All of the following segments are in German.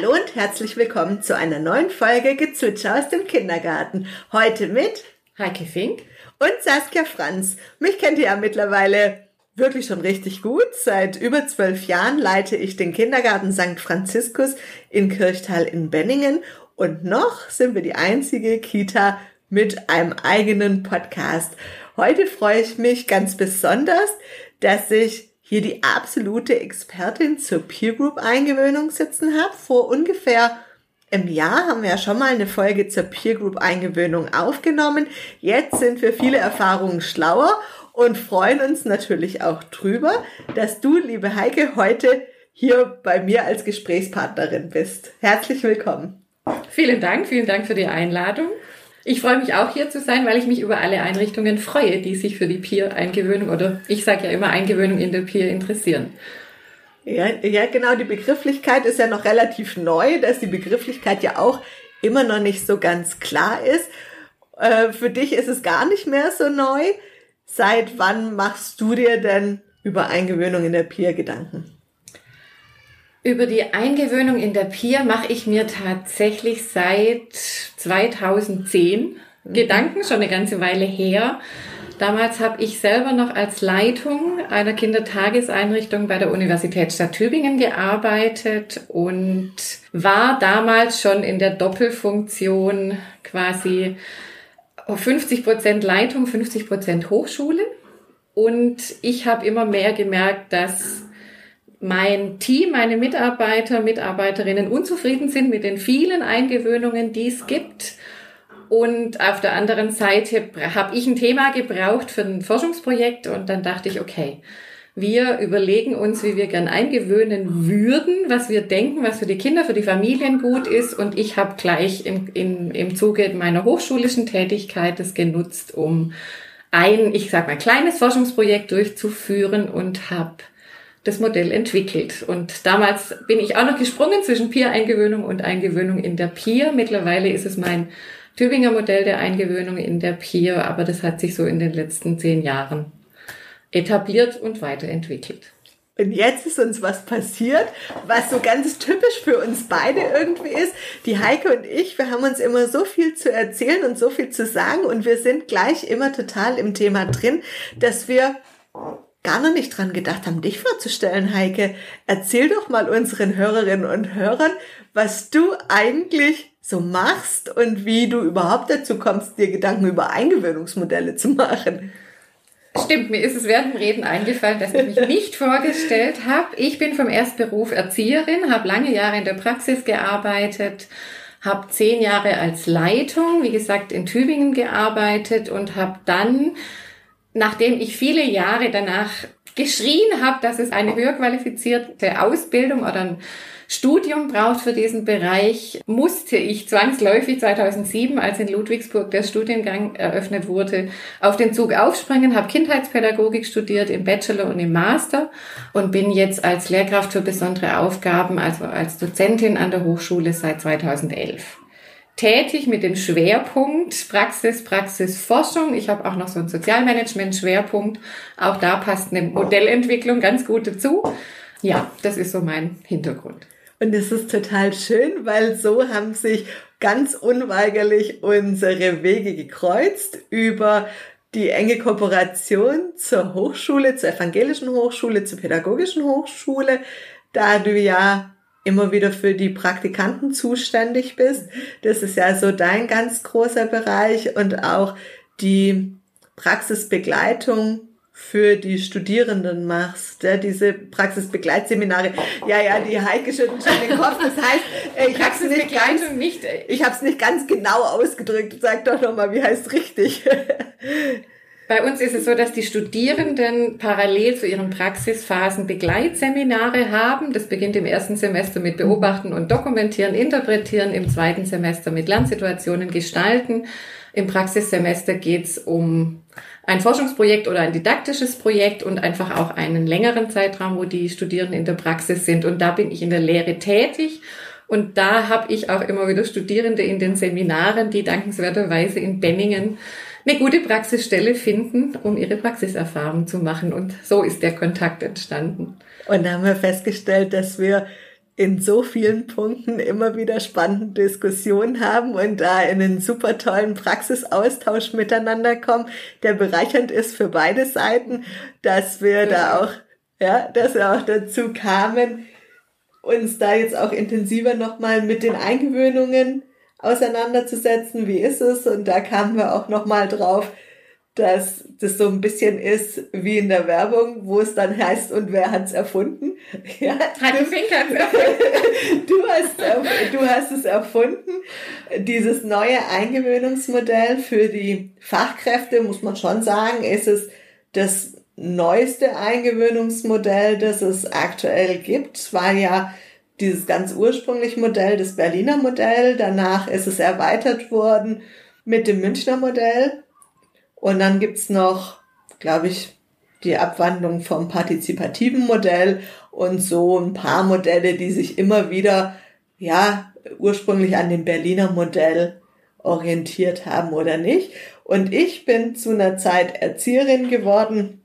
Hallo und herzlich willkommen zu einer neuen Folge Gezwitscher aus dem Kindergarten. Heute mit Heike Fink und Saskia Franz. Mich kennt ihr ja mittlerweile wirklich schon richtig gut. Seit über zwölf Jahren leite ich den Kindergarten St. Franziskus in Kirchtal in Benningen und noch sind wir die einzige Kita mit einem eigenen Podcast. Heute freue ich mich ganz besonders, dass ich hier die absolute Expertin zur Peer Group Eingewöhnung sitzen habe. Vor ungefähr im Jahr haben wir ja schon mal eine Folge zur Peer Group Eingewöhnung aufgenommen. Jetzt sind wir viele Erfahrungen schlauer und freuen uns natürlich auch drüber, dass du, liebe Heike, heute hier bei mir als Gesprächspartnerin bist. Herzlich willkommen. Vielen Dank, vielen Dank für die Einladung. Ich freue mich auch hier zu sein, weil ich mich über alle Einrichtungen freue, die sich für die Peer-Eingewöhnung oder ich sage ja immer Eingewöhnung in der Peer interessieren. Ja, ja, genau, die Begrifflichkeit ist ja noch relativ neu, dass die Begrifflichkeit ja auch immer noch nicht so ganz klar ist. Äh, für dich ist es gar nicht mehr so neu. Seit wann machst du dir denn über Eingewöhnung in der Peer Gedanken? Über die Eingewöhnung in der Peer mache ich mir tatsächlich seit 2010 mhm. Gedanken, schon eine ganze Weile her. Damals habe ich selber noch als Leitung einer Kindertageseinrichtung bei der Universitätsstadt Tübingen gearbeitet und war damals schon in der Doppelfunktion quasi 50 Prozent Leitung, 50 Prozent Hochschule. Und ich habe immer mehr gemerkt, dass mein Team, meine Mitarbeiter, Mitarbeiterinnen unzufrieden sind mit den vielen Eingewöhnungen, die es gibt. Und auf der anderen Seite habe ich ein Thema gebraucht für ein Forschungsprojekt und dann dachte ich, okay, wir überlegen uns, wie wir gern eingewöhnen würden, was wir denken, was für die Kinder, für die Familien gut ist. Und ich habe gleich im, im, im Zuge meiner hochschulischen Tätigkeit das genutzt, um ein, ich sag mal, kleines Forschungsprojekt durchzuführen und habe das Modell entwickelt. Und damals bin ich auch noch gesprungen zwischen Peer-Eingewöhnung und Eingewöhnung in der Peer. Mittlerweile ist es mein Tübinger Modell der Eingewöhnung in der Peer, aber das hat sich so in den letzten zehn Jahren etabliert und weiterentwickelt. Und jetzt ist uns was passiert, was so ganz typisch für uns beide irgendwie ist. Die Heike und ich, wir haben uns immer so viel zu erzählen und so viel zu sagen und wir sind gleich immer total im Thema drin, dass wir gar noch nicht dran gedacht haben, dich vorzustellen, Heike. Erzähl doch mal unseren Hörerinnen und Hörern, was du eigentlich so machst und wie du überhaupt dazu kommst, dir Gedanken über Eingewöhnungsmodelle zu machen. Stimmt, mir ist es während dem Reden eingefallen, dass ich mich nicht vorgestellt habe. Ich bin vom Erstberuf Erzieherin, habe lange Jahre in der Praxis gearbeitet, habe zehn Jahre als Leitung, wie gesagt, in Tübingen gearbeitet und habe dann nachdem ich viele Jahre danach geschrien habe, dass es eine höher qualifizierte Ausbildung oder ein Studium braucht für diesen Bereich, musste ich zwangsläufig 2007, als in Ludwigsburg der Studiengang eröffnet wurde, auf den Zug aufspringen, habe Kindheitspädagogik studiert im Bachelor und im Master und bin jetzt als Lehrkraft für besondere Aufgaben, also als Dozentin an der Hochschule seit 2011 tätig mit dem Schwerpunkt Praxis, Praxis, Forschung. Ich habe auch noch so einen Sozialmanagement-Schwerpunkt. Auch da passt eine Modellentwicklung ganz gut dazu. Ja, das ist so mein Hintergrund. Und es ist total schön, weil so haben sich ganz unweigerlich unsere Wege gekreuzt über die enge Kooperation zur Hochschule, zur evangelischen Hochschule, zur pädagogischen Hochschule, da du ja immer wieder für die Praktikanten zuständig bist. Das ist ja so dein ganz großer Bereich und auch die Praxisbegleitung für die Studierenden machst, ja, diese Praxisbegleitseminare. Ja, ja, die Heike schüttelt schon den Kopf. Das heißt, äh, ich habe es nicht ganz, nicht, ich habe es nicht ganz genau ausgedrückt. Sag doch noch mal, wie heißt richtig? Bei uns ist es so, dass die Studierenden parallel zu ihren Praxisphasen Begleitseminare haben. Das beginnt im ersten Semester mit Beobachten und Dokumentieren, Interpretieren, im zweiten Semester mit Lernsituationen gestalten. Im Praxissemester geht es um ein Forschungsprojekt oder ein didaktisches Projekt und einfach auch einen längeren Zeitraum, wo die Studierenden in der Praxis sind. Und da bin ich in der Lehre tätig. Und da habe ich auch immer wieder Studierende in den Seminaren, die dankenswerterweise in Benningen eine gute Praxisstelle finden, um ihre Praxiserfahrung zu machen. Und so ist der Kontakt entstanden. Und da haben wir festgestellt, dass wir in so vielen Punkten immer wieder spannende Diskussionen haben und da in einen super tollen Praxisaustausch miteinander kommen, der bereichernd ist für beide Seiten, dass wir da auch, ja, dass wir auch dazu kamen, uns da jetzt auch intensiver nochmal mit den Eingewöhnungen auseinanderzusetzen. Wie ist es? Und da kamen wir auch nochmal drauf, dass das so ein bisschen ist wie in der Werbung, wo es dann heißt, und wer hat's erfunden? Ja, hat's erfunden. du, hast, du hast es erfunden. Dieses neue Eingewöhnungsmodell für die Fachkräfte, muss man schon sagen, ist es das neueste Eingewöhnungsmodell, das es aktuell gibt. War ja dieses ganz ursprüngliche Modell, das Berliner Modell. Danach ist es erweitert worden mit dem Münchner Modell. Und dann gibt's noch, glaube ich, die Abwandlung vom partizipativen Modell und so ein paar Modelle, die sich immer wieder, ja, ursprünglich an dem Berliner Modell orientiert haben oder nicht. Und ich bin zu einer Zeit Erzieherin geworden.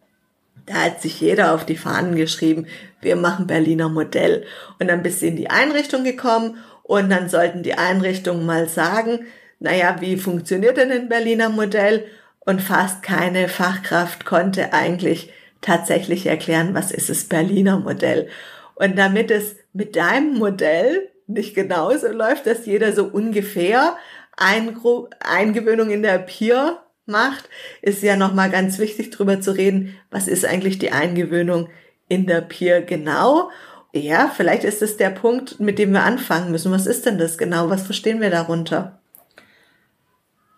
Da hat sich jeder auf die Fahnen geschrieben, wir machen Berliner Modell. Und dann bist du in die Einrichtung gekommen und dann sollten die Einrichtungen mal sagen, naja, wie funktioniert denn ein Berliner Modell? und fast keine Fachkraft konnte eigentlich tatsächlich erklären, was ist das Berliner Modell. Und damit es mit deinem Modell nicht genauso läuft, dass jeder so ungefähr Eingewöhnung in der Peer macht, ist ja nochmal ganz wichtig drüber zu reden, was ist eigentlich die Eingewöhnung in der Peer genau. Ja, vielleicht ist es der Punkt, mit dem wir anfangen müssen. Was ist denn das genau? Was verstehen wir darunter?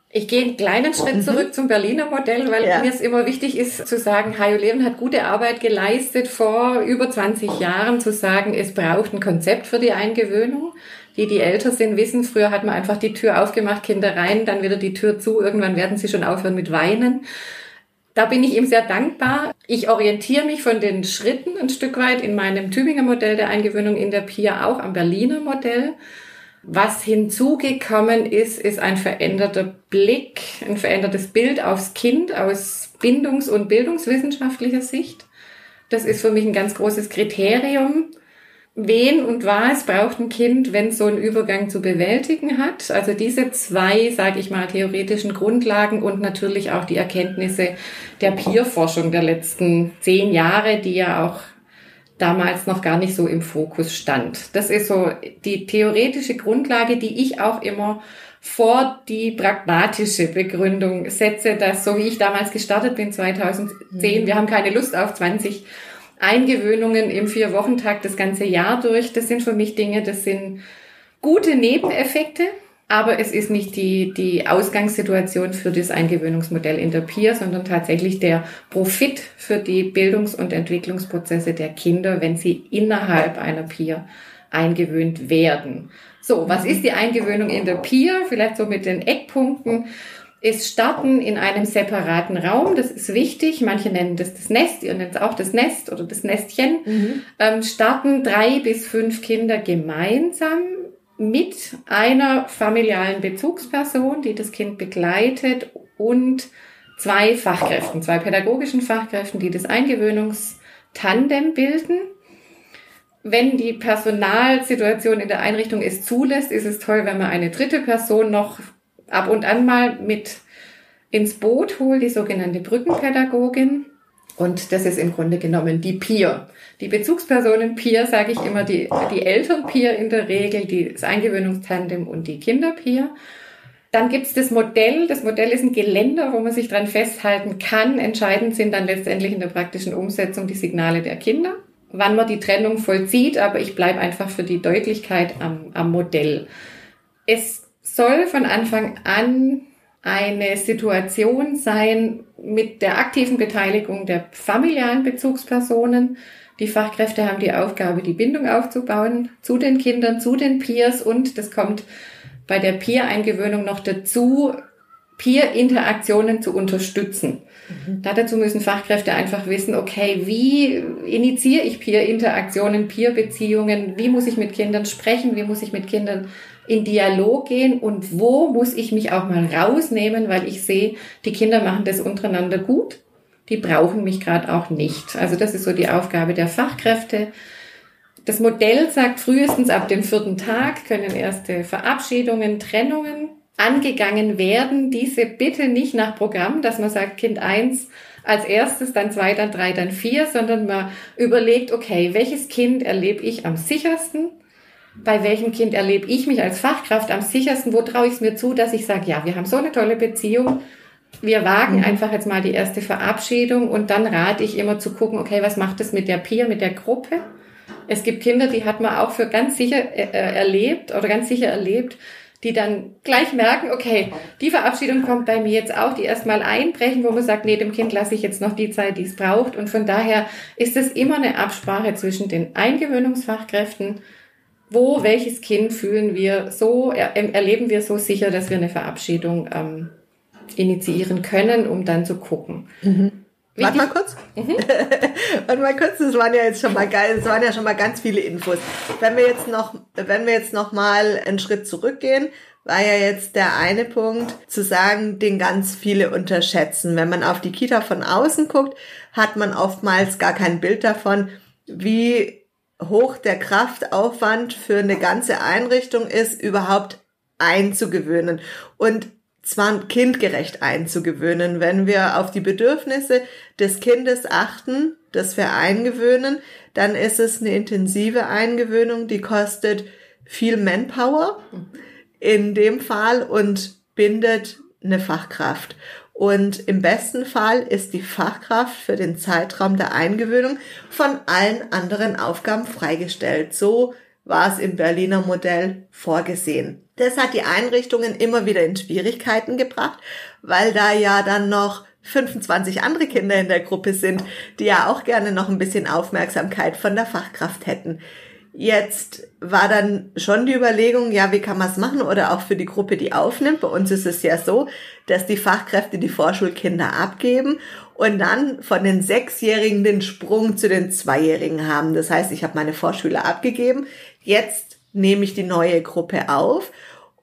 Ich gehe einen kleinen Schritt mhm. zurück zum Berliner Modell, weil ja. mir es immer wichtig ist zu sagen, Hajo Leven hat gute Arbeit geleistet vor über 20 Jahren zu sagen, es braucht ein Konzept für die Eingewöhnung. Die, die älter sind, wissen, früher hat man einfach die Tür aufgemacht, Kinder rein, dann wieder die Tür zu. Irgendwann werden sie schon aufhören mit Weinen. Da bin ich ihm sehr dankbar. Ich orientiere mich von den Schritten ein Stück weit in meinem Tübinger Modell der Eingewöhnung in der PIA auch am Berliner Modell. Was hinzugekommen ist, ist ein veränderter Blick, ein verändertes Bild aufs Kind aus bindungs- und bildungswissenschaftlicher Sicht. Das ist für mich ein ganz großes Kriterium. Wen und was braucht ein Kind, wenn es so einen Übergang zu bewältigen hat? Also diese zwei, sage ich mal, theoretischen Grundlagen und natürlich auch die Erkenntnisse der Peer-Forschung der letzten zehn Jahre, die ja auch damals noch gar nicht so im Fokus stand. Das ist so die theoretische Grundlage, die ich auch immer vor die pragmatische Begründung setze, dass so wie ich damals gestartet bin, 2010, mhm. wir haben keine Lust auf 20 Eingewöhnungen im Vier-Wochen-Tag das ganze Jahr durch. Das sind für mich Dinge, das sind gute Nebeneffekte, aber es ist nicht die, die Ausgangssituation für das Eingewöhnungsmodell in der PIA, sondern tatsächlich der Profit für die Bildungs- und Entwicklungsprozesse der Kinder, wenn sie innerhalb einer PIA eingewöhnt werden. So, was ist die Eingewöhnung in der PIA? Vielleicht so mit den Eckpunkten. Es starten in einem separaten Raum, das ist wichtig. Manche nennen das das Nest, ihr nennt es auch das Nest oder das Nestchen. Mhm. Ähm, starten drei bis fünf Kinder gemeinsam mit einer familialen Bezugsperson, die das Kind begleitet und zwei Fachkräften, zwei pädagogischen Fachkräften, die das Eingewöhnungstandem bilden. Wenn die Personalsituation in der Einrichtung es zulässt, ist es toll, wenn man eine dritte Person noch ab und an mal mit ins Boot holt, die sogenannte Brückenpädagogin. Und das ist im Grunde genommen die Peer. Die Bezugspersonen Peer, sage ich immer, die, die Eltern Peer in der Regel, die, das Eingewöhnungstandem und die Kinder Peer. Dann gibt's das Modell. Das Modell ist ein Geländer, wo man sich dran festhalten kann. Entscheidend sind dann letztendlich in der praktischen Umsetzung die Signale der Kinder, wann man die Trennung vollzieht. Aber ich bleibe einfach für die Deutlichkeit am, am Modell. Es soll von Anfang an eine Situation sein mit der aktiven Beteiligung der familialen Bezugspersonen. Die Fachkräfte haben die Aufgabe, die Bindung aufzubauen zu den Kindern, zu den Peers und das kommt bei der Peer-Eingewöhnung noch dazu, Peer-Interaktionen zu unterstützen. Mhm. Dazu müssen Fachkräfte einfach wissen, okay, wie initiiere ich Peer-Interaktionen, Peer-Beziehungen, wie muss ich mit Kindern sprechen, wie muss ich mit Kindern in Dialog gehen und wo muss ich mich auch mal rausnehmen, weil ich sehe, die Kinder machen das untereinander gut, die brauchen mich gerade auch nicht. Also das ist so die Aufgabe der Fachkräfte. Das Modell sagt, frühestens ab dem vierten Tag können erste Verabschiedungen, Trennungen angegangen werden. Diese bitte nicht nach Programm, dass man sagt, Kind eins als erstes, dann zwei, dann drei, dann vier, sondern man überlegt, okay, welches Kind erlebe ich am sichersten? Bei welchem Kind erlebe ich mich als Fachkraft am sichersten? Wo traue ich es mir zu, dass ich sage, ja, wir haben so eine tolle Beziehung. Wir wagen mhm. einfach jetzt mal die erste Verabschiedung und dann rate ich immer zu gucken, okay, was macht es mit der Peer, mit der Gruppe? Es gibt Kinder, die hat man auch für ganz sicher äh, äh erlebt oder ganz sicher erlebt, die dann gleich merken, okay, die Verabschiedung kommt bei mir jetzt auch, die erstmal einbrechen, wo man sagt, nee, dem Kind lasse ich jetzt noch die Zeit, die es braucht. Und von daher ist es immer eine Absprache zwischen den Eingewöhnungsfachkräften, wo welches Kind fühlen wir so, er, erleben wir so sicher, dass wir eine Verabschiedung ähm, initiieren können, um dann zu gucken. Mhm. Warte mal kurz. Mhm. Warte mal kurz, das waren ja jetzt schon mal geil, das waren ja schon mal ganz viele Infos. Wenn wir jetzt noch, wenn wir jetzt noch mal einen Schritt zurückgehen, war ja jetzt der eine Punkt zu sagen, den ganz viele unterschätzen. Wenn man auf die Kita von außen guckt, hat man oftmals gar kein Bild davon, wie hoch der Kraftaufwand für eine ganze Einrichtung ist, überhaupt einzugewöhnen. Und zwar kindgerecht einzugewöhnen. Wenn wir auf die Bedürfnisse des Kindes achten, das wir eingewöhnen, dann ist es eine intensive Eingewöhnung, die kostet viel Manpower in dem Fall und bindet eine Fachkraft. Und im besten Fall ist die Fachkraft für den Zeitraum der Eingewöhnung von allen anderen Aufgaben freigestellt. So war es im Berliner Modell vorgesehen. Das hat die Einrichtungen immer wieder in Schwierigkeiten gebracht, weil da ja dann noch 25 andere Kinder in der Gruppe sind, die ja auch gerne noch ein bisschen Aufmerksamkeit von der Fachkraft hätten. Jetzt war dann schon die Überlegung, ja, wie kann man es machen oder auch für die Gruppe, die aufnimmt. Bei uns ist es ja so, dass die Fachkräfte die Vorschulkinder abgeben und dann von den Sechsjährigen den Sprung zu den Zweijährigen haben. Das heißt, ich habe meine Vorschüler abgegeben. Jetzt nehme ich die neue Gruppe auf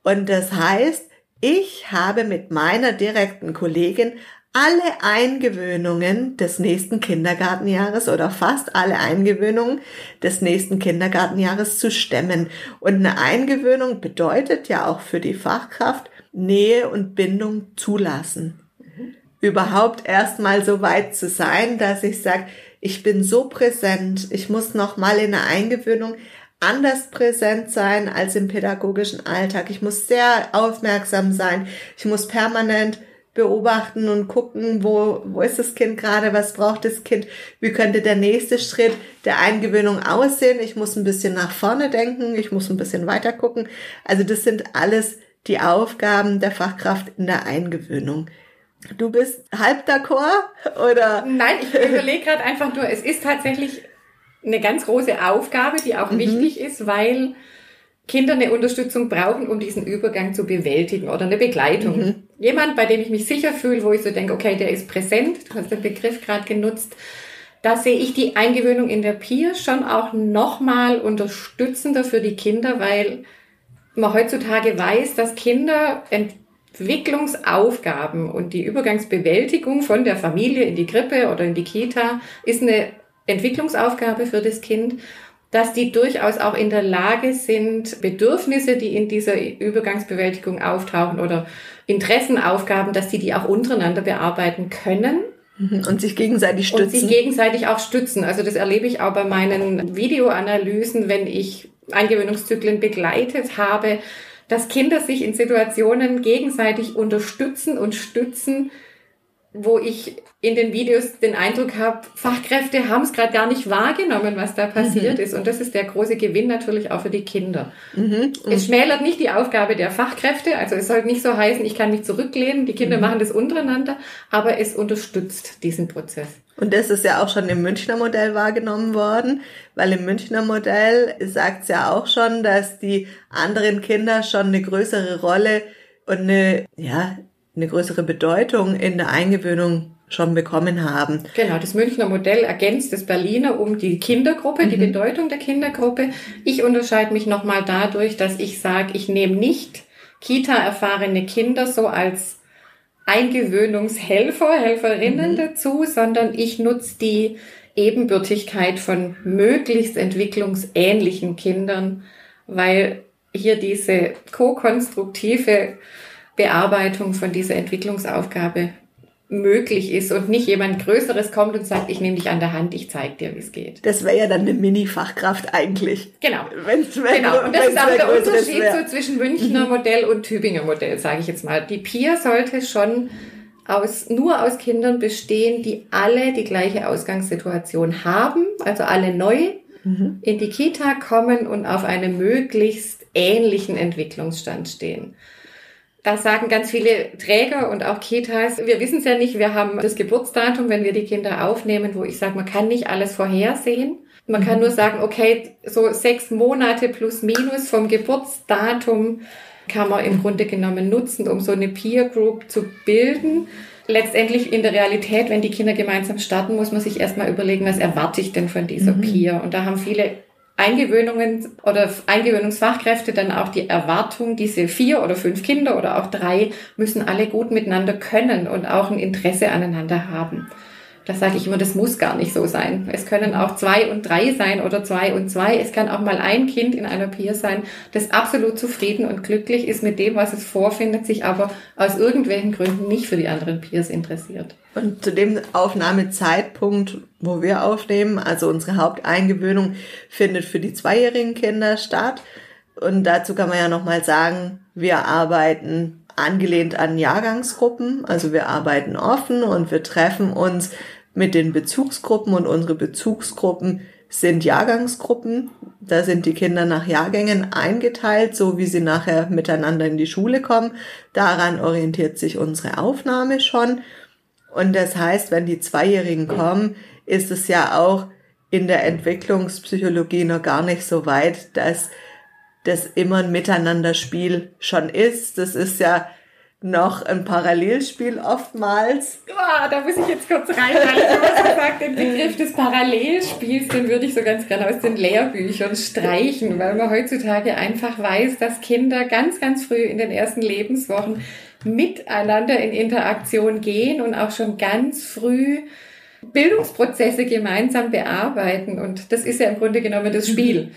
und das heißt, ich habe mit meiner direkten Kollegin alle Eingewöhnungen des nächsten Kindergartenjahres oder fast alle Eingewöhnungen des nächsten Kindergartenjahres zu stemmen. Und eine Eingewöhnung bedeutet ja auch für die Fachkraft Nähe und Bindung zulassen. Mhm. Überhaupt erstmal so weit zu sein, dass ich sage, ich bin so präsent, ich muss noch mal in der Eingewöhnung anders präsent sein als im pädagogischen Alltag. Ich muss sehr aufmerksam sein. Ich muss permanent beobachten und gucken, wo, wo ist das Kind gerade, was braucht das Kind, wie könnte der nächste Schritt der Eingewöhnung aussehen. Ich muss ein bisschen nach vorne denken, ich muss ein bisschen weiter gucken. Also das sind alles die Aufgaben der Fachkraft in der Eingewöhnung. Du bist halb d'accord oder? Nein, ich überlege gerade einfach nur, es ist tatsächlich eine ganz große Aufgabe, die auch mhm. wichtig ist, weil Kinder eine Unterstützung brauchen, um diesen Übergang zu bewältigen oder eine Begleitung. Mhm. Jemand, bei dem ich mich sicher fühle, wo ich so denke, okay, der ist präsent, du hast den Begriff gerade genutzt, da sehe ich die Eingewöhnung in der Peer schon auch nochmal unterstützender für die Kinder, weil man heutzutage weiß, dass Kinder Entwicklungsaufgaben und die Übergangsbewältigung von der Familie in die Krippe oder in die Kita ist eine Entwicklungsaufgabe für das Kind, dass die durchaus auch in der Lage sind, Bedürfnisse, die in dieser Übergangsbewältigung auftauchen oder Interessenaufgaben, dass die die auch untereinander bearbeiten können. Mhm. Und sich gegenseitig stützen. Und sich gegenseitig auch stützen. Also das erlebe ich auch bei meinen Videoanalysen, wenn ich Eingewöhnungszyklen begleitet habe, dass Kinder sich in Situationen gegenseitig unterstützen und stützen, wo ich in den Videos den Eindruck habe, Fachkräfte haben es gerade gar nicht wahrgenommen, was da passiert mhm. ist. Und das ist der große Gewinn natürlich auch für die Kinder. Mhm. Es schmälert nicht die Aufgabe der Fachkräfte. Also es soll nicht so heißen, ich kann mich zurücklehnen, die Kinder mhm. machen das untereinander, aber es unterstützt diesen Prozess. Und das ist ja auch schon im Münchner Modell wahrgenommen worden, weil im Münchner Modell sagt es ja auch schon, dass die anderen Kinder schon eine größere Rolle und eine, ja, eine größere Bedeutung in der Eingewöhnung schon bekommen haben. Genau, das Münchner Modell ergänzt das Berliner um die Kindergruppe, mhm. die Bedeutung der Kindergruppe. Ich unterscheide mich nochmal dadurch, dass ich sage, ich nehme nicht Kita-erfahrene Kinder so als Eingewöhnungshelfer, Helferinnen mhm. dazu, sondern ich nutze die Ebenbürtigkeit von möglichst entwicklungsähnlichen Kindern, weil hier diese ko-konstruktive Bearbeitung von dieser Entwicklungsaufgabe möglich ist und nicht jemand Größeres kommt und sagt, ich nehme dich an der Hand, ich zeige dir, wie es geht. Das wäre ja dann eine Mini-Fachkraft eigentlich. Genau. Wenn's, wenn, genau. Und das ist auch der Unterschied so zwischen Münchner Modell und Tübinger Modell, sage ich jetzt mal. Die Peer sollte schon aus, nur aus Kindern bestehen, die alle die gleiche Ausgangssituation haben, also alle neu mhm. in die Kita kommen und auf einem möglichst ähnlichen Entwicklungsstand stehen. Da sagen ganz viele Träger und auch Kitas, wir wissen es ja nicht, wir haben das Geburtsdatum, wenn wir die Kinder aufnehmen, wo ich sage, man kann nicht alles vorhersehen. Man kann nur sagen, okay, so sechs Monate plus minus vom Geburtsdatum kann man im Grunde genommen nutzen, um so eine Peer Group zu bilden. Letztendlich in der Realität, wenn die Kinder gemeinsam starten, muss man sich erstmal überlegen, was erwarte ich denn von dieser mhm. Peer? Und da haben viele Eingewöhnungen oder Eingewöhnungsfachkräfte dann auch die Erwartung, diese vier oder fünf Kinder oder auch drei müssen alle gut miteinander können und auch ein Interesse aneinander haben. Da sage ich immer, das muss gar nicht so sein. Es können auch zwei und drei sein oder zwei und zwei. Es kann auch mal ein Kind in einer Peer sein, das absolut zufrieden und glücklich ist mit dem, was es vorfindet, sich aber aus irgendwelchen Gründen nicht für die anderen Peers interessiert. Und zu dem Aufnahmezeitpunkt, wo wir aufnehmen, also unsere Haupteingewöhnung findet für die zweijährigen Kinder statt. Und dazu kann man ja nochmal sagen, wir arbeiten angelehnt an Jahrgangsgruppen. Also wir arbeiten offen und wir treffen uns mit den Bezugsgruppen und unsere Bezugsgruppen sind Jahrgangsgruppen. Da sind die Kinder nach Jahrgängen eingeteilt, so wie sie nachher miteinander in die Schule kommen. Daran orientiert sich unsere Aufnahme schon. Und das heißt, wenn die Zweijährigen kommen, ist es ja auch in der Entwicklungspsychologie noch gar nicht so weit, dass das immer ein Miteinanderspiel schon ist. Das ist ja noch ein Parallelspiel oftmals. Oh, da muss ich jetzt kurz rein, weil ich habe gesagt, den Begriff des Parallelspiels, den würde ich so ganz gerne aus den Lehrbüchern streichen, weil man heutzutage einfach weiß, dass Kinder ganz, ganz früh in den ersten Lebenswochen miteinander in Interaktion gehen und auch schon ganz früh Bildungsprozesse gemeinsam bearbeiten. Und das ist ja im Grunde genommen das Spiel.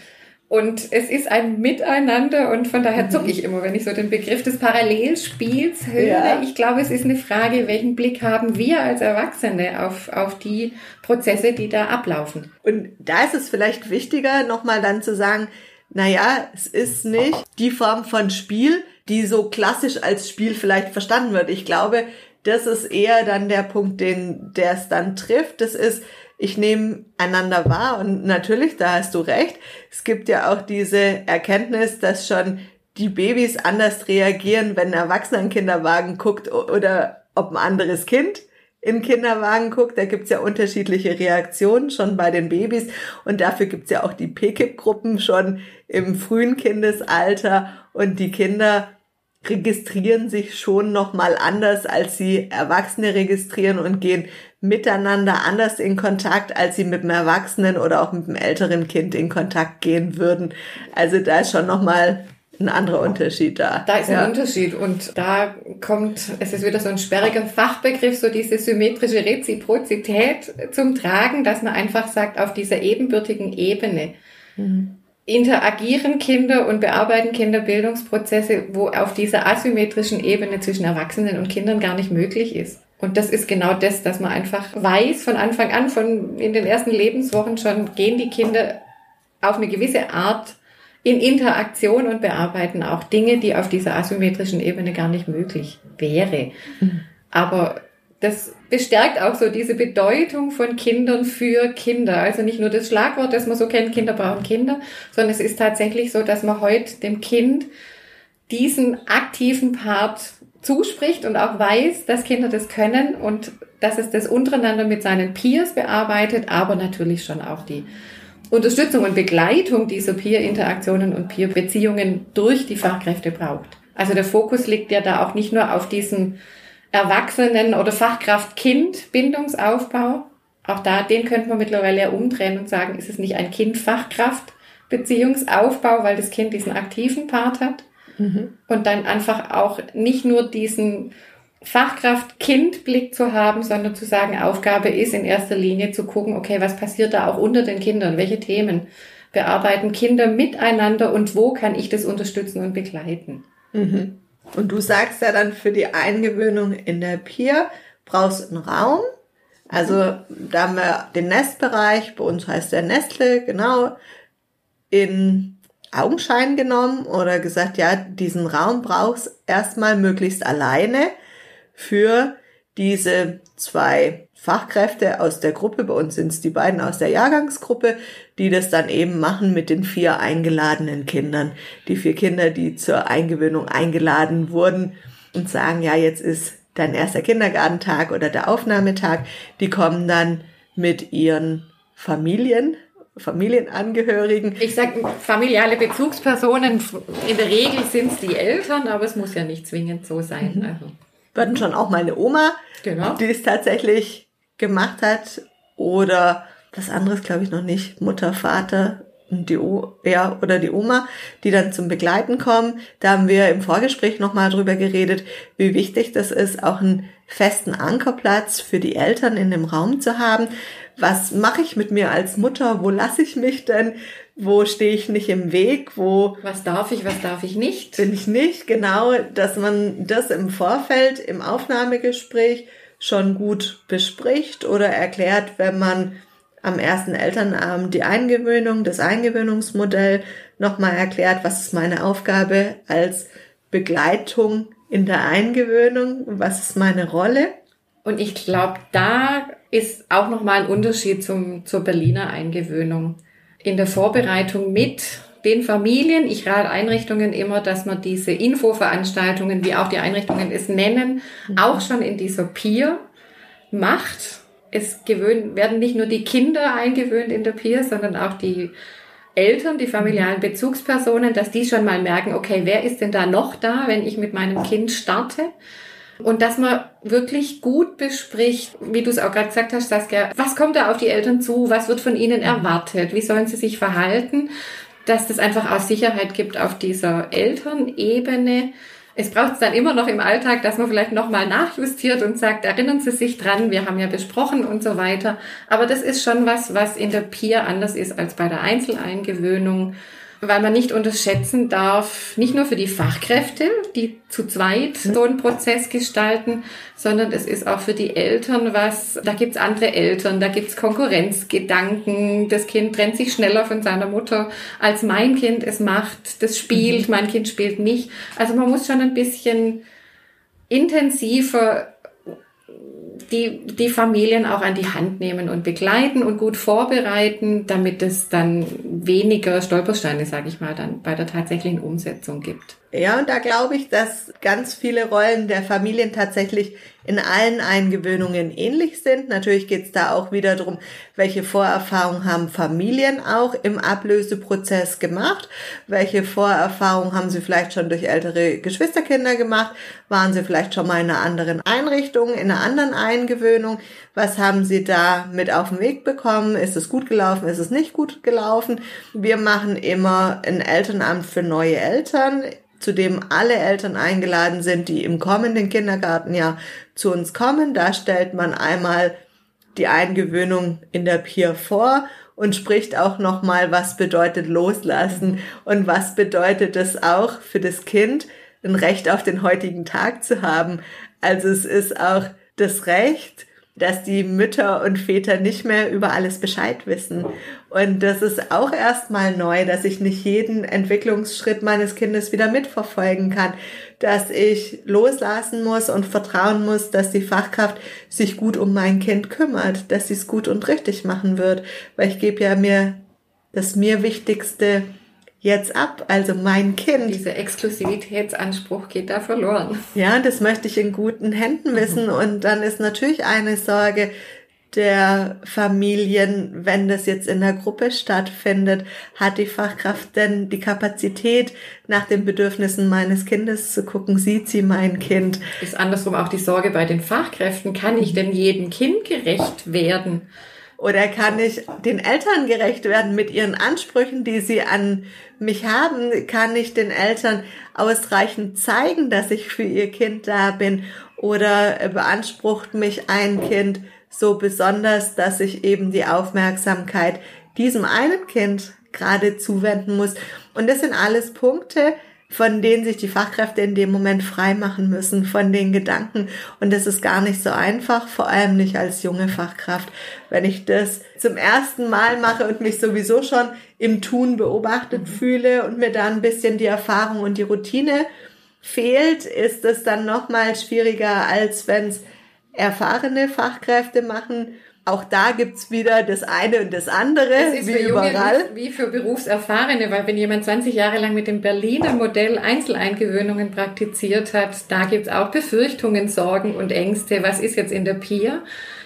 Und es ist ein Miteinander und von daher zucke ich immer, wenn ich so den Begriff des Parallelspiels höre. Ja. Ich glaube, es ist eine Frage, welchen Blick haben wir als Erwachsene auf, auf die Prozesse, die da ablaufen. Und da ist es vielleicht wichtiger, nochmal dann zu sagen, naja, es ist nicht die Form von Spiel, die so klassisch als Spiel vielleicht verstanden wird. Ich glaube, das ist eher dann der Punkt, den, der es dann trifft. Das ist, ich nehme einander wahr und natürlich, da hast du recht, es gibt ja auch diese Erkenntnis, dass schon die Babys anders reagieren, wenn ein Erwachsener in Kinderwagen guckt oder ob ein anderes Kind in Kinderwagen guckt. Da gibt's ja unterschiedliche Reaktionen schon bei den Babys. Und dafür gibt's ja auch die PKIP-Gruppen schon im frühen Kindesalter. Und die Kinder registrieren sich schon nochmal anders, als sie Erwachsene registrieren und gehen miteinander anders in Kontakt, als sie mit einem Erwachsenen oder auch mit einem älteren Kind in Kontakt gehen würden. Also da ist schon nochmal ein anderer Unterschied da. Da ist ein ja. Unterschied und da kommt, es ist wieder so ein sperriger Fachbegriff, so diese symmetrische Reziprozität zum Tragen, dass man einfach sagt, auf dieser ebenbürtigen Ebene. Mhm interagieren Kinder und bearbeiten Kinder Bildungsprozesse, wo auf dieser asymmetrischen Ebene zwischen Erwachsenen und Kindern gar nicht möglich ist. Und das ist genau das, dass man einfach weiß von Anfang an, von in den ersten Lebenswochen schon, gehen die Kinder auf eine gewisse Art in Interaktion und bearbeiten auch Dinge, die auf dieser asymmetrischen Ebene gar nicht möglich wäre. Mhm. Aber das bestärkt auch so diese Bedeutung von Kindern für Kinder. Also nicht nur das Schlagwort, das man so kennt, Kinder brauchen Kinder, sondern es ist tatsächlich so, dass man heute dem Kind diesen aktiven Part zuspricht und auch weiß, dass Kinder das können und dass es das untereinander mit seinen Peers bearbeitet, aber natürlich schon auch die Unterstützung und Begleitung dieser Peer-Interaktionen und Peer-Beziehungen durch die Fachkräfte braucht. Also der Fokus liegt ja da auch nicht nur auf diesen Erwachsenen- oder Fachkraft-Kind-Bindungsaufbau. Auch da, den könnte man mittlerweile umdrehen und sagen, ist es nicht ein Kind-Fachkraft-Beziehungsaufbau, weil das Kind diesen aktiven Part hat mhm. und dann einfach auch nicht nur diesen Fachkraft-Kind-Blick zu haben, sondern zu sagen, Aufgabe ist in erster Linie zu gucken, okay, was passiert da auch unter den Kindern? Welche Themen bearbeiten Kinder miteinander und wo kann ich das unterstützen und begleiten? Mhm. Und du sagst ja dann für die Eingewöhnung in der Peer brauchst einen Raum. Also da haben wir den Nestbereich, bei uns heißt der Nestle, genau, in Augenschein genommen oder gesagt, ja, diesen Raum brauchst erstmal möglichst alleine für diese zwei Fachkräfte aus der Gruppe, bei uns sind es die beiden aus der Jahrgangsgruppe, die das dann eben machen mit den vier eingeladenen Kindern. Die vier Kinder, die zur Eingewöhnung eingeladen wurden und sagen, ja, jetzt ist dein erster Kindergartentag oder der Aufnahmetag, die kommen dann mit ihren Familien, Familienangehörigen. Ich sage familiale Bezugspersonen, in der Regel sind es die Eltern, aber es muss ja nicht zwingend so sein. Mhm. Also. Wir hatten schon auch meine Oma, genau. die es tatsächlich gemacht hat. Oder was anderes glaube ich noch nicht. Mutter, Vater und die o ja, oder die Oma, die dann zum Begleiten kommen. Da haben wir im Vorgespräch nochmal drüber geredet, wie wichtig das ist, auch einen festen Ankerplatz für die Eltern in dem Raum zu haben. Was mache ich mit mir als Mutter? Wo lasse ich mich denn? Wo stehe ich nicht im Weg? Wo was darf ich, was darf ich nicht? Bin ich nicht, genau, dass man das im Vorfeld im Aufnahmegespräch schon gut bespricht oder erklärt, wenn man am ersten Elternabend die Eingewöhnung, das Eingewöhnungsmodell nochmal erklärt, was ist meine Aufgabe als Begleitung in der Eingewöhnung, was ist meine Rolle. Und ich glaube, da ist auch nochmal ein Unterschied zum, zur Berliner Eingewöhnung in der Vorbereitung mit den Familien. Ich rate Einrichtungen immer, dass man diese Infoveranstaltungen, wie auch die Einrichtungen es nennen, mhm. auch schon in dieser Peer macht. Es gewöhnen, werden nicht nur die Kinder eingewöhnt in der Peer, sondern auch die Eltern, die familialen Bezugspersonen, dass die schon mal merken, okay, wer ist denn da noch da, wenn ich mit meinem Kind starte? Und dass man wirklich gut bespricht, wie du es auch gerade gesagt hast, Saskia, was kommt da auf die Eltern zu, was wird von ihnen erwartet, wie sollen sie sich verhalten, dass das einfach auch Sicherheit gibt auf dieser Elternebene. Es braucht es dann immer noch im Alltag, dass man vielleicht nochmal nachjustiert und sagt, erinnern Sie sich dran, wir haben ja besprochen und so weiter. Aber das ist schon was, was in der Peer anders ist als bei der Einzeleingewöhnung weil man nicht unterschätzen darf, nicht nur für die Fachkräfte, die zu zweit so einen Prozess gestalten, sondern es ist auch für die Eltern was, da gibt's andere Eltern, da gibt's Konkurrenzgedanken, das Kind trennt sich schneller von seiner Mutter, als mein Kind es macht, das spielt, mhm. mein Kind spielt nicht. Also man muss schon ein bisschen intensiver die, die Familien auch an die Hand nehmen und begleiten und gut vorbereiten, damit es dann weniger Stolpersteine, sage ich mal, dann bei der tatsächlichen Umsetzung gibt. Ja, und da glaube ich, dass ganz viele Rollen der Familien tatsächlich in allen Eingewöhnungen ähnlich sind. Natürlich geht es da auch wieder darum, welche Vorerfahrungen haben Familien auch im Ablöseprozess gemacht, welche Vorerfahrungen haben sie vielleicht schon durch ältere Geschwisterkinder gemacht, waren sie vielleicht schon mal in einer anderen Einrichtung, in einer anderen Eingewöhnung, was haben sie da mit auf den Weg bekommen, ist es gut gelaufen, ist es nicht gut gelaufen. Wir machen immer ein Elternamt für neue Eltern zu dem alle Eltern eingeladen sind, die im kommenden Kindergartenjahr zu uns kommen. Da stellt man einmal die Eingewöhnung in der Peer vor und spricht auch nochmal, was bedeutet loslassen und was bedeutet es auch für das Kind, ein Recht auf den heutigen Tag zu haben. Also es ist auch das Recht, dass die Mütter und Väter nicht mehr über alles Bescheid wissen. Und das ist auch erstmal neu, dass ich nicht jeden Entwicklungsschritt meines Kindes wieder mitverfolgen kann, dass ich loslassen muss und vertrauen muss, dass die Fachkraft sich gut um mein Kind kümmert, dass sie es gut und richtig machen wird, weil ich gebe ja mir das mir wichtigste jetzt ab, also mein Kind. Dieser Exklusivitätsanspruch geht da verloren. Ja, das möchte ich in guten Händen wissen. Mhm. Und dann ist natürlich eine Sorge der Familien, wenn das jetzt in der Gruppe stattfindet, hat die Fachkraft denn die Kapazität, nach den Bedürfnissen meines Kindes zu gucken, sieht sie mein Kind? Ist andersrum auch die Sorge bei den Fachkräften, kann ich denn jedem Kind gerecht werden? Oder kann ich den Eltern gerecht werden mit ihren Ansprüchen, die sie an mich haben? Kann ich den Eltern ausreichend zeigen, dass ich für ihr Kind da bin? oder beansprucht mich ein Kind so besonders, dass ich eben die Aufmerksamkeit diesem einen Kind gerade zuwenden muss. Und das sind alles Punkte, von denen sich die Fachkräfte in dem Moment frei machen müssen, von den Gedanken. Und das ist gar nicht so einfach, vor allem nicht als junge Fachkraft. Wenn ich das zum ersten Mal mache und mich sowieso schon im Tun beobachtet mhm. fühle und mir da ein bisschen die Erfahrung und die Routine fehlt, ist es dann nochmal schwieriger, als wenn es erfahrene Fachkräfte machen auch da gibt's wieder das eine und das andere, das ist wie für überall. Junge wie für Berufserfahrene, weil wenn jemand 20 Jahre lang mit dem Berliner Modell Einzeleingewöhnungen praktiziert hat, da gibt's auch Befürchtungen, Sorgen und Ängste. Was ist jetzt in der Peer?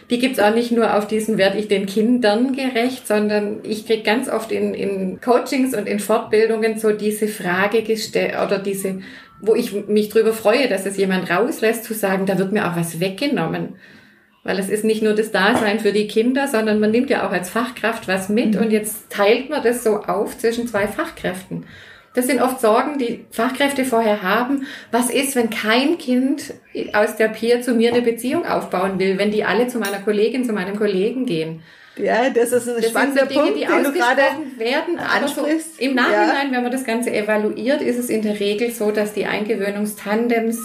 Die gibt's auch nicht nur auf diesen werde ich den Kindern gerecht, sondern ich krieg ganz oft in, in Coachings und in Fortbildungen so diese Frage gestellt oder diese, wo ich mich drüber freue, dass es jemand rauslässt, zu sagen, da wird mir auch was weggenommen. Weil es ist nicht nur das Dasein für die Kinder, sondern man nimmt ja auch als Fachkraft was mit mhm. und jetzt teilt man das so auf zwischen zwei Fachkräften. Das sind oft Sorgen, die Fachkräfte vorher haben. Was ist, wenn kein Kind aus der Peer zu mir eine Beziehung aufbauen will, wenn die alle zu meiner Kollegin, zu meinem Kollegen gehen? Ja, das ist ein das spannender sind so Dinge, Punkt, die ausgesprochen werden. Aber so im Nachhinein, ja. wenn man das Ganze evaluiert, ist es in der Regel so, dass die Eingewöhnungstandems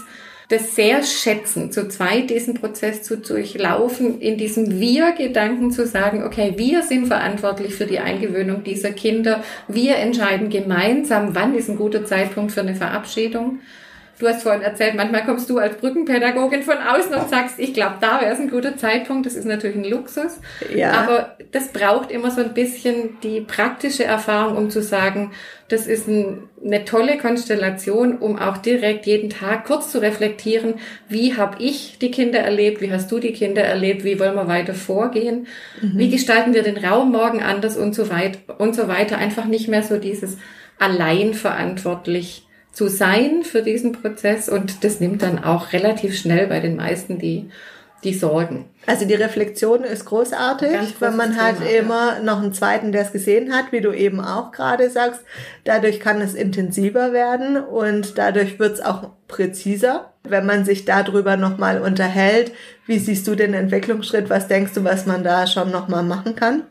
das sehr schätzen, zu zweit diesen Prozess zu durchlaufen, in diesem Wir-Gedanken zu sagen, okay, wir sind verantwortlich für die Eingewöhnung dieser Kinder, wir entscheiden gemeinsam, wann ist ein guter Zeitpunkt für eine Verabschiedung. Du hast vorhin erzählt, manchmal kommst du als Brückenpädagogin von außen und sagst, ich glaube, da wäre es ein guter Zeitpunkt. Das ist natürlich ein Luxus. Ja. Aber das braucht immer so ein bisschen die praktische Erfahrung, um zu sagen, das ist ein, eine tolle Konstellation, um auch direkt jeden Tag kurz zu reflektieren, wie habe ich die Kinder erlebt, wie hast du die Kinder erlebt, wie wollen wir weiter vorgehen, mhm. wie gestalten wir den Raum morgen anders und so weit und so weiter. Einfach nicht mehr so dieses allein verantwortlich zu sein für diesen Prozess und das nimmt dann auch relativ schnell bei den meisten die, die Sorgen. Also die Reflexion ist großartig, weil man hat Thema, immer ja. noch einen zweiten, der es gesehen hat, wie du eben auch gerade sagst. Dadurch kann es intensiver werden und dadurch wird es auch präziser, wenn man sich darüber nochmal unterhält. Wie siehst du den Entwicklungsschritt? Was denkst du, was man da schon nochmal machen kann?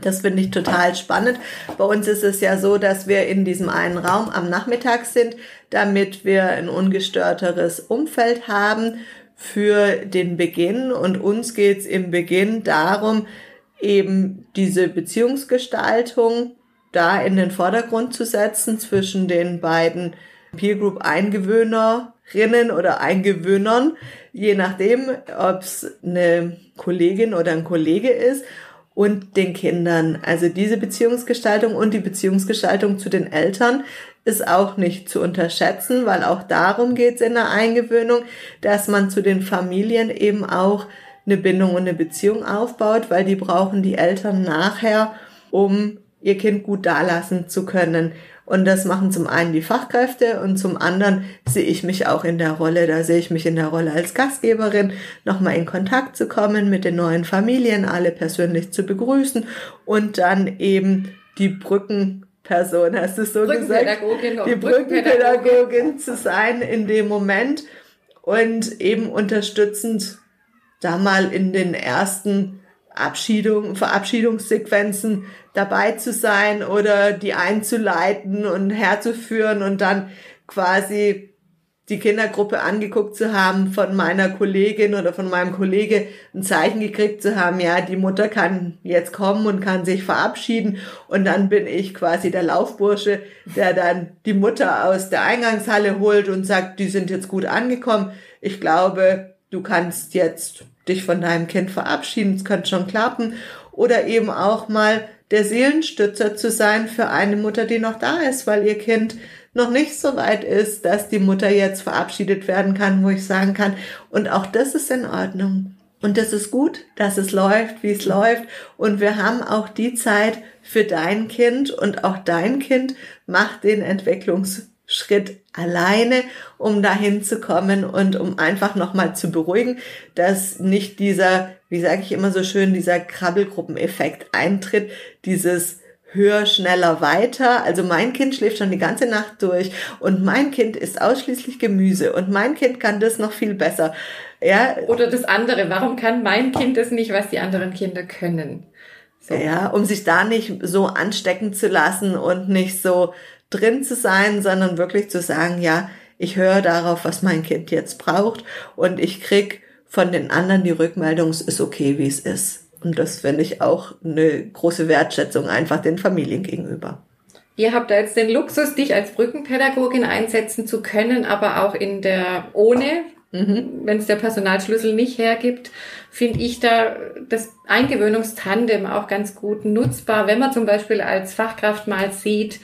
Das finde ich total spannend. Bei uns ist es ja so, dass wir in diesem einen Raum am Nachmittag sind, damit wir ein ungestörteres Umfeld haben für den Beginn. Und uns geht's im Beginn darum, eben diese Beziehungsgestaltung da in den Vordergrund zu setzen zwischen den beiden Peer Group Eingewöhnerinnen oder Eingewöhnern, je nachdem, ob es eine Kollegin oder ein Kollege ist und den Kindern. Also diese Beziehungsgestaltung und die Beziehungsgestaltung zu den Eltern ist auch nicht zu unterschätzen, weil auch darum geht es in der Eingewöhnung, dass man zu den Familien eben auch eine Bindung und eine Beziehung aufbaut, weil die brauchen die Eltern nachher, um ihr Kind gut dalassen zu können. Und das machen zum einen die Fachkräfte und zum anderen sehe ich mich auch in der Rolle, da sehe ich mich in der Rolle als Gastgeberin, nochmal in Kontakt zu kommen mit den neuen Familien, alle persönlich zu begrüßen und dann eben die Brückenperson, hast du so gesagt? Die Brückenpädagogin zu sein in dem Moment und eben unterstützend da mal in den ersten Abschiedung, Verabschiedungssequenzen dabei zu sein oder die einzuleiten und herzuführen und dann quasi die Kindergruppe angeguckt zu haben, von meiner Kollegin oder von meinem Kollege ein Zeichen gekriegt zu haben, ja, die Mutter kann jetzt kommen und kann sich verabschieden und dann bin ich quasi der Laufbursche, der dann die Mutter aus der Eingangshalle holt und sagt, die sind jetzt gut angekommen. Ich glaube, du kannst jetzt dich von deinem Kind verabschieden, es könnte schon klappen. Oder eben auch mal der Seelenstützer zu sein für eine Mutter, die noch da ist, weil ihr Kind noch nicht so weit ist, dass die Mutter jetzt verabschiedet werden kann, wo ich sagen kann, und auch das ist in Ordnung. Und das ist gut, dass es läuft, wie es läuft. Und wir haben auch die Zeit für dein Kind und auch dein Kind macht den Entwicklungs Schritt alleine, um dahin zu kommen und um einfach nochmal zu beruhigen, dass nicht dieser, wie sage ich immer so schön, dieser Krabbelgruppeneffekt eintritt, dieses höher, schneller, weiter. Also mein Kind schläft schon die ganze Nacht durch und mein Kind isst ausschließlich Gemüse und mein Kind kann das noch viel besser. Ja. Oder das andere. Warum kann mein Kind das nicht, was die anderen Kinder können? So. Ja, um sich da nicht so anstecken zu lassen und nicht so drin zu sein, sondern wirklich zu sagen, ja, ich höre darauf, was mein Kind jetzt braucht und ich krieg von den anderen die Rückmeldung, es ist okay, wie es ist. Und das finde ich auch eine große Wertschätzung einfach den Familien gegenüber. Ihr habt da jetzt den Luxus, dich als Brückenpädagogin einsetzen zu können, aber auch in der ohne, mhm. wenn es der Personalschlüssel nicht hergibt, finde ich da das Eingewöhnungstandem auch ganz gut nutzbar, wenn man zum Beispiel als Fachkraft mal sieht,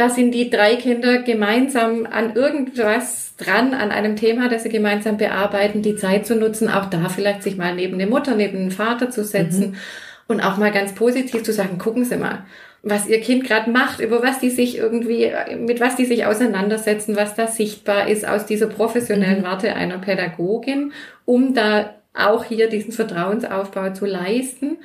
da sind die drei Kinder gemeinsam an irgendwas dran, an einem Thema, das sie gemeinsam bearbeiten, die Zeit zu nutzen, auch da vielleicht sich mal neben eine Mutter, neben einen Vater zu setzen mhm. und auch mal ganz positiv zu sagen, gucken Sie mal, was Ihr Kind gerade macht, über was die sich irgendwie, mit was die sich auseinandersetzen, was da sichtbar ist aus dieser professionellen mhm. Warte einer Pädagogin, um da auch hier diesen Vertrauensaufbau zu leisten.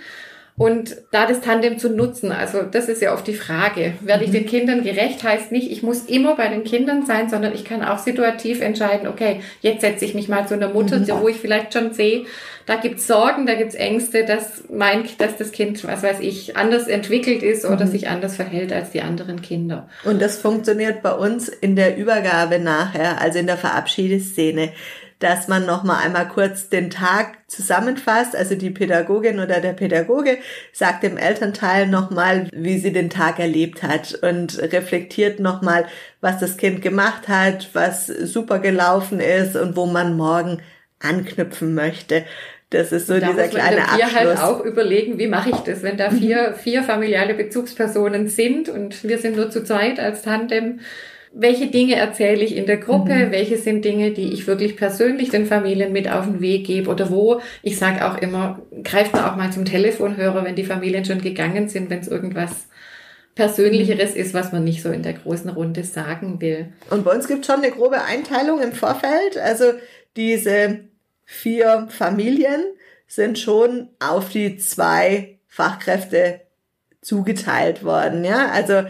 Und da das Tandem zu nutzen, also das ist ja oft die Frage. Werde ich mhm. den Kindern gerecht, heißt nicht, ich muss immer bei den Kindern sein, sondern ich kann auch situativ entscheiden, okay, jetzt setze ich mich mal zu einer Mutter, mhm. wo ich vielleicht schon sehe, da gibt's Sorgen, da gibt's Ängste, dass mein, dass das Kind, was weiß ich, anders entwickelt ist oder mhm. sich anders verhält als die anderen Kinder. Und das funktioniert bei uns in der Übergabe nachher, also in der Verabschiedeszene dass man noch mal einmal kurz den Tag zusammenfasst. Also die Pädagogin oder der Pädagoge sagt dem Elternteil noch mal, wie sie den Tag erlebt hat und reflektiert noch mal, was das Kind gemacht hat, was super gelaufen ist und wo man morgen anknüpfen möchte. Das ist so da dieser kleine Abschluss. Da halt auch überlegen, wie mache ich das, wenn da vier, vier familiale Bezugspersonen sind und wir sind nur zu zweit als Tandem welche Dinge erzähle ich in der Gruppe, mhm. welche sind Dinge, die ich wirklich persönlich den Familien mit auf den Weg gebe oder wo, ich sage auch immer, greift man auch mal zum Telefonhörer, wenn die Familien schon gegangen sind, wenn es irgendwas Persönlicheres mhm. ist, was man nicht so in der großen Runde sagen will. Und bei uns gibt schon eine grobe Einteilung im Vorfeld. Also diese vier Familien sind schon auf die zwei Fachkräfte zugeteilt worden, ja. Also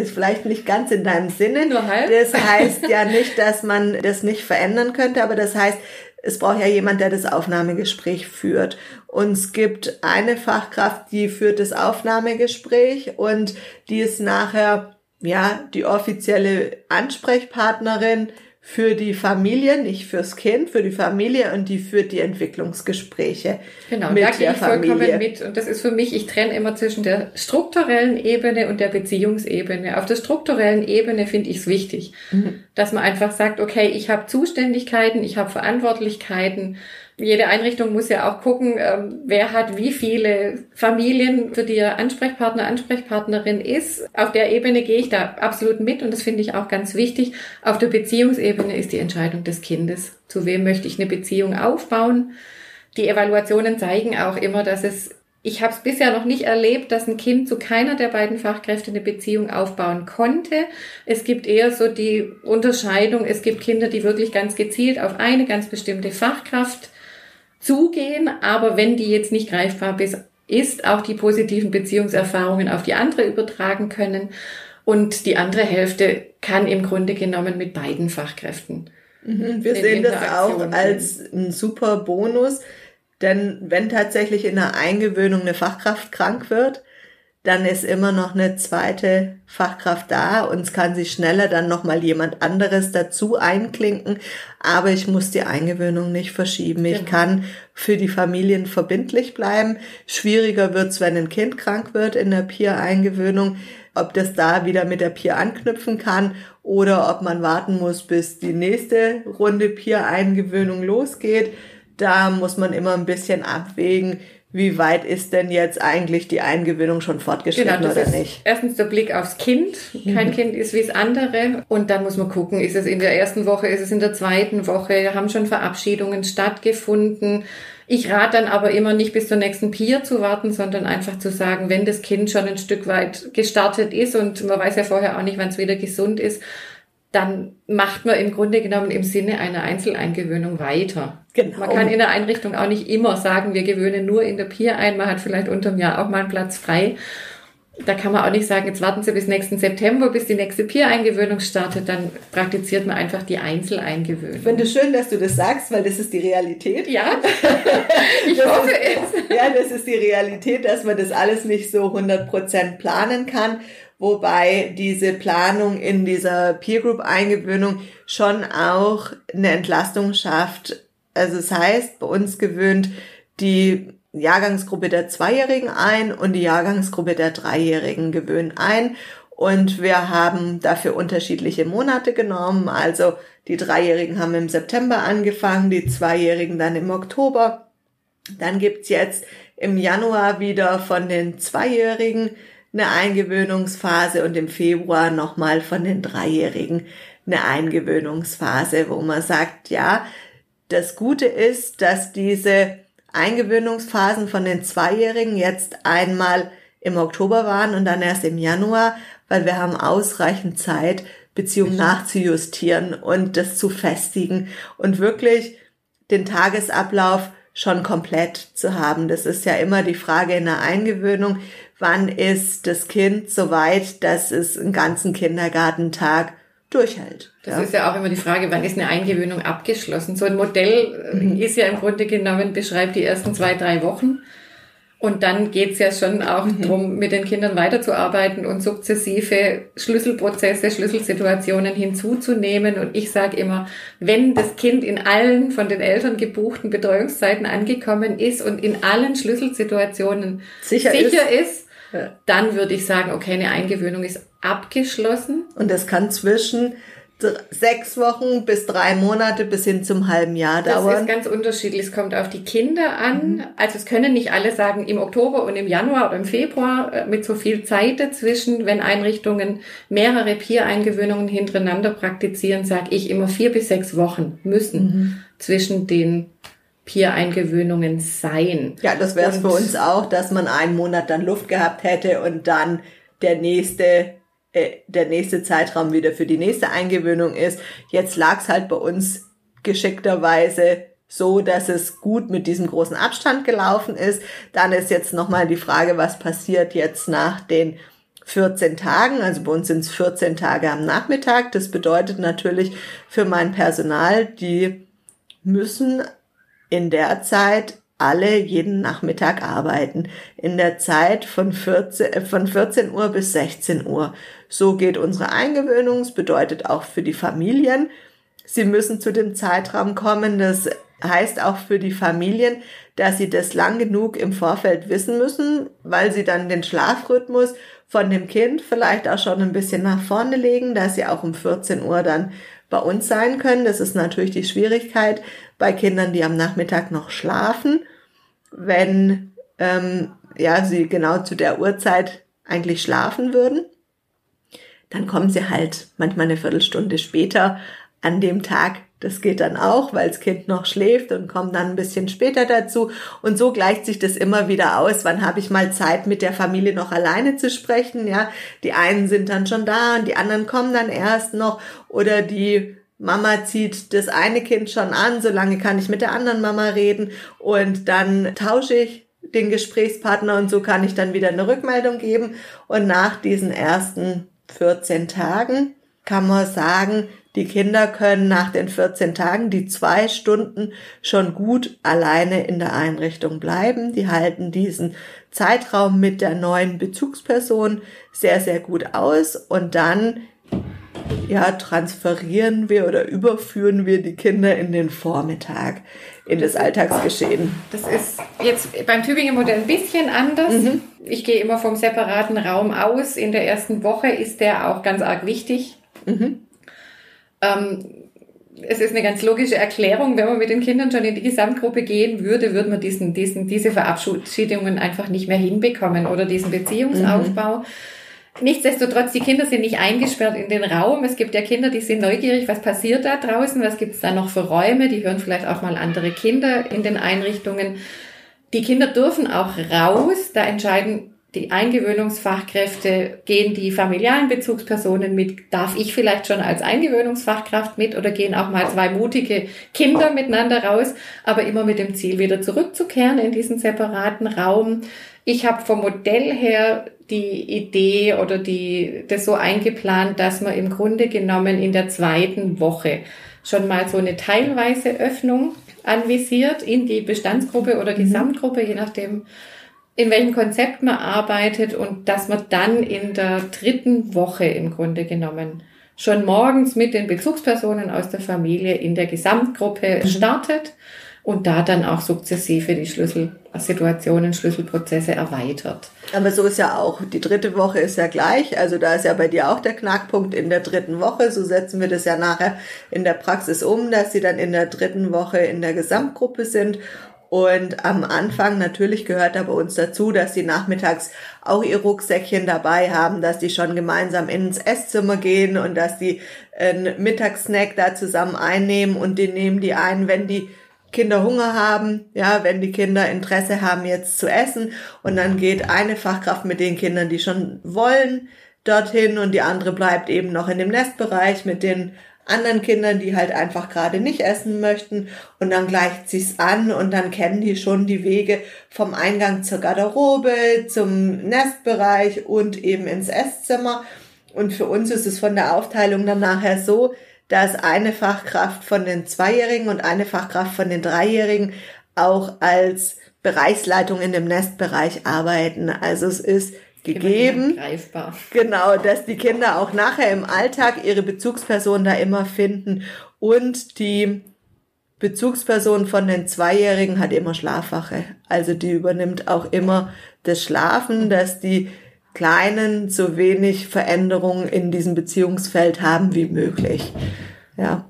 ist vielleicht nicht ganz in deinem Sinne. Nur halb. Das heißt ja nicht, dass man das nicht verändern könnte, aber das heißt, es braucht ja jemand, der das Aufnahmegespräch führt. Und es gibt eine Fachkraft, die führt das Aufnahmegespräch und die ist nachher, ja, die offizielle Ansprechpartnerin für die Familie, nicht fürs Kind, für die Familie und die führt die Entwicklungsgespräche. Genau, mit da gehe ich Familie. vollkommen mit. Und das ist für mich, ich trenne immer zwischen der strukturellen Ebene und der Beziehungsebene. Auf der strukturellen Ebene finde ich es wichtig, mhm. dass man einfach sagt, okay, ich habe Zuständigkeiten, ich habe Verantwortlichkeiten jede Einrichtung muss ja auch gucken, ähm, wer hat wie viele Familien, für die er Ansprechpartner, Ansprechpartnerin ist. Auf der Ebene gehe ich da absolut mit und das finde ich auch ganz wichtig. Auf der Beziehungsebene ist die Entscheidung des Kindes. Zu wem möchte ich eine Beziehung aufbauen? Die Evaluationen zeigen auch immer, dass es ich habe es bisher noch nicht erlebt, dass ein Kind zu keiner der beiden Fachkräfte eine Beziehung aufbauen konnte. Es gibt eher so die Unterscheidung, es gibt Kinder, die wirklich ganz gezielt auf eine ganz bestimmte Fachkraft zugehen, aber wenn die jetzt nicht greifbar ist, auch die positiven Beziehungserfahrungen auf die andere übertragen können. Und die andere Hälfte kann im Grunde genommen mit beiden Fachkräften. Mhm, wir sehen das auch als ein super Bonus, denn wenn tatsächlich in der Eingewöhnung eine Fachkraft krank wird, dann ist immer noch eine zweite Fachkraft da und es kann sich schneller dann nochmal jemand anderes dazu einklinken. Aber ich muss die Eingewöhnung nicht verschieben. Ich genau. kann für die Familien verbindlich bleiben. Schwieriger wird's, wenn ein Kind krank wird in der Peer-Eingewöhnung, ob das da wieder mit der Peer anknüpfen kann oder ob man warten muss, bis die nächste Runde Peer-Eingewöhnung losgeht. Da muss man immer ein bisschen abwägen, wie weit ist denn jetzt eigentlich die Eingewöhnung schon fortgeschritten genau, oder nicht? Erstens der Blick aufs Kind. Kein mhm. Kind ist wie das andere. Und dann muss man gucken, ist es in der ersten Woche, ist es in der zweiten Woche, haben schon Verabschiedungen stattgefunden. Ich rate dann aber immer nicht bis zur nächsten Peer zu warten, sondern einfach zu sagen, wenn das Kind schon ein Stück weit gestartet ist und man weiß ja vorher auch nicht, wann es wieder gesund ist, dann macht man im Grunde genommen im Sinne einer Einzeleingewöhnung weiter. Genau. Man kann in der Einrichtung auch nicht immer sagen, wir gewöhnen nur in der Pier ein, man hat vielleicht unterm Jahr auch mal einen Platz frei. da kann man auch nicht sagen, jetzt warten Sie bis nächsten September, bis die nächste Peer-Eingewöhnung startet, dann praktiziert man einfach die Einzeleingewöhnung. Ich finde es schön, dass du das sagst, weil das ist die Realität. Ja, ich Das hoffe ist, es. Ja, das ist die Realität, dass man das alles nicht so 100% planen kann, wobei diese Planung in dieser Peer Group Eingewöhnung schon auch eine Entlastung schafft. Also es heißt, bei uns gewöhnt die Jahrgangsgruppe der Zweijährigen ein und die Jahrgangsgruppe der Dreijährigen gewöhnen ein. Und wir haben dafür unterschiedliche Monate genommen. Also die Dreijährigen haben im September angefangen, die Zweijährigen dann im Oktober. Dann gibt's jetzt im Januar wieder von den Zweijährigen eine Eingewöhnungsphase und im Februar nochmal von den Dreijährigen eine Eingewöhnungsphase, wo man sagt, ja, das Gute ist, dass diese Eingewöhnungsphasen von den Zweijährigen jetzt einmal im Oktober waren und dann erst im Januar, weil wir haben ausreichend Zeit, Beziehungen nachzujustieren und das zu festigen und wirklich den Tagesablauf schon komplett zu haben. Das ist ja immer die Frage in der Eingewöhnung. Wann ist das Kind so weit, dass es einen ganzen Kindergartentag durchhält? Das ja. ist ja auch immer die Frage, wann ist eine Eingewöhnung abgeschlossen? So ein Modell äh, ist ja im Grunde genommen, beschreibt die ersten zwei, drei Wochen. Und dann geht's ja schon auch drum, mit den Kindern weiterzuarbeiten und sukzessive Schlüsselprozesse, Schlüsselsituationen hinzuzunehmen. Und ich sage immer, wenn das Kind in allen von den Eltern gebuchten Betreuungszeiten angekommen ist und in allen Schlüsselsituationen Sicher sicher ist. ist, dann würde ich sagen, okay, eine Eingewöhnung ist abgeschlossen. Und das kann zwischen sechs Wochen bis drei Monate bis hin zum halben Jahr Das dauern. ist ganz unterschiedlich. Es kommt auf die Kinder an. Also es können nicht alle sagen, im Oktober und im Januar oder im Februar äh, mit so viel Zeit dazwischen. Wenn Einrichtungen mehrere Peer-Eingewöhnungen hintereinander praktizieren, sage ich immer vier bis sechs Wochen müssen zwischen den Peer-Eingewöhnungen sein. Ja, das wäre es für uns auch, dass man einen Monat dann Luft gehabt hätte und dann der nächste, äh, der nächste Zeitraum wieder für die nächste Eingewöhnung ist. Jetzt lag es halt bei uns geschickterweise so, dass es gut mit diesem großen Abstand gelaufen ist. Dann ist jetzt nochmal die Frage, was passiert jetzt nach den 14 Tagen, also bei uns sind es 14 Tage am Nachmittag. Das bedeutet natürlich für mein Personal, die müssen in der Zeit alle jeden Nachmittag arbeiten. In der Zeit von 14, äh, von 14 Uhr bis 16 Uhr. So geht unsere Eingewöhnung. Das bedeutet auch für die Familien. Sie müssen zu dem Zeitraum kommen. Das heißt auch für die Familien, dass sie das lang genug im Vorfeld wissen müssen, weil sie dann den Schlafrhythmus von dem Kind vielleicht auch schon ein bisschen nach vorne legen, dass sie auch um 14 Uhr dann bei uns sein können. Das ist natürlich die Schwierigkeit bei Kindern, die am Nachmittag noch schlafen, wenn ähm, ja sie genau zu der Uhrzeit eigentlich schlafen würden. Dann kommen sie halt manchmal eine Viertelstunde später an dem Tag. Das geht dann auch, weil das Kind noch schläft und kommt dann ein bisschen später dazu. Und so gleicht sich das immer wieder aus. Wann habe ich mal Zeit, mit der Familie noch alleine zu sprechen? Ja, die einen sind dann schon da und die anderen kommen dann erst noch. Oder die Mama zieht das eine Kind schon an, solange kann ich mit der anderen Mama reden und dann tausche ich den Gesprächspartner und so kann ich dann wieder eine Rückmeldung geben. Und nach diesen ersten 14 Tagen kann man sagen, die Kinder können nach den 14 Tagen die zwei Stunden schon gut alleine in der Einrichtung bleiben. Die halten diesen Zeitraum mit der neuen Bezugsperson sehr, sehr gut aus und dann ja, transferieren wir oder überführen wir die Kinder in den Vormittag, in das Alltagsgeschehen. Das ist jetzt beim Tübinger Modell ein bisschen anders. Ich gehe immer vom separaten Raum aus. In der ersten Woche ist der auch ganz arg wichtig. Ähm, es ist eine ganz logische Erklärung, wenn man mit den Kindern schon in die Gesamtgruppe gehen würde, würde man diesen, diesen, diese Verabschiedungen einfach nicht mehr hinbekommen oder diesen Beziehungsaufbau. Nichtsdestotrotz, die Kinder sind nicht eingesperrt in den Raum. Es gibt ja Kinder, die sind neugierig, was passiert da draußen, was gibt es da noch für Räume, die hören vielleicht auch mal andere Kinder in den Einrichtungen. Die Kinder dürfen auch raus, da entscheiden die Eingewöhnungsfachkräfte, gehen die familialen Bezugspersonen mit, darf ich vielleicht schon als Eingewöhnungsfachkraft mit oder gehen auch mal zwei mutige Kinder miteinander raus, aber immer mit dem Ziel, wieder zurückzukehren in diesen separaten Raum. Ich habe vom Modell her die Idee oder die, das so eingeplant, dass man im Grunde genommen in der zweiten Woche schon mal so eine teilweise Öffnung anvisiert in die Bestandsgruppe oder mhm. Gesamtgruppe, je nachdem, in welchem Konzept man arbeitet und dass man dann in der dritten Woche im Grunde genommen schon morgens mit den Bezugspersonen aus der Familie in der Gesamtgruppe mhm. startet und da dann auch sukzessive die Schlüsselsituationen, Schlüsselprozesse erweitert. Aber so ist ja auch, die dritte Woche ist ja gleich, also da ist ja bei dir auch der Knackpunkt in der dritten Woche, so setzen wir das ja nachher in der Praxis um, dass sie dann in der dritten Woche in der Gesamtgruppe sind. Und am Anfang natürlich gehört da bei uns dazu, dass die nachmittags auch ihr Rucksäckchen dabei haben, dass die schon gemeinsam ins Esszimmer gehen und dass die einen Mittagssnack da zusammen einnehmen und den nehmen die ein, wenn die Kinder Hunger haben, ja, wenn die Kinder Interesse haben, jetzt zu essen. Und dann geht eine Fachkraft mit den Kindern, die schon wollen, dorthin und die andere bleibt eben noch in dem Nestbereich mit den anderen Kindern, die halt einfach gerade nicht essen möchten und dann gleicht sich's an und dann kennen die schon die Wege vom Eingang zur Garderobe, zum Nestbereich und eben ins Esszimmer. Und für uns ist es von der Aufteilung dann nachher so, dass eine Fachkraft von den Zweijährigen und eine Fachkraft von den Dreijährigen auch als Bereichsleitung in dem Nestbereich arbeiten. Also es ist gegeben. Greifbar. Genau, dass die Kinder auch nachher im Alltag ihre Bezugsperson da immer finden und die Bezugsperson von den Zweijährigen hat immer Schlafwache. Also die übernimmt auch immer das Schlafen, dass die Kleinen so wenig Veränderungen in diesem Beziehungsfeld haben wie möglich. Ja.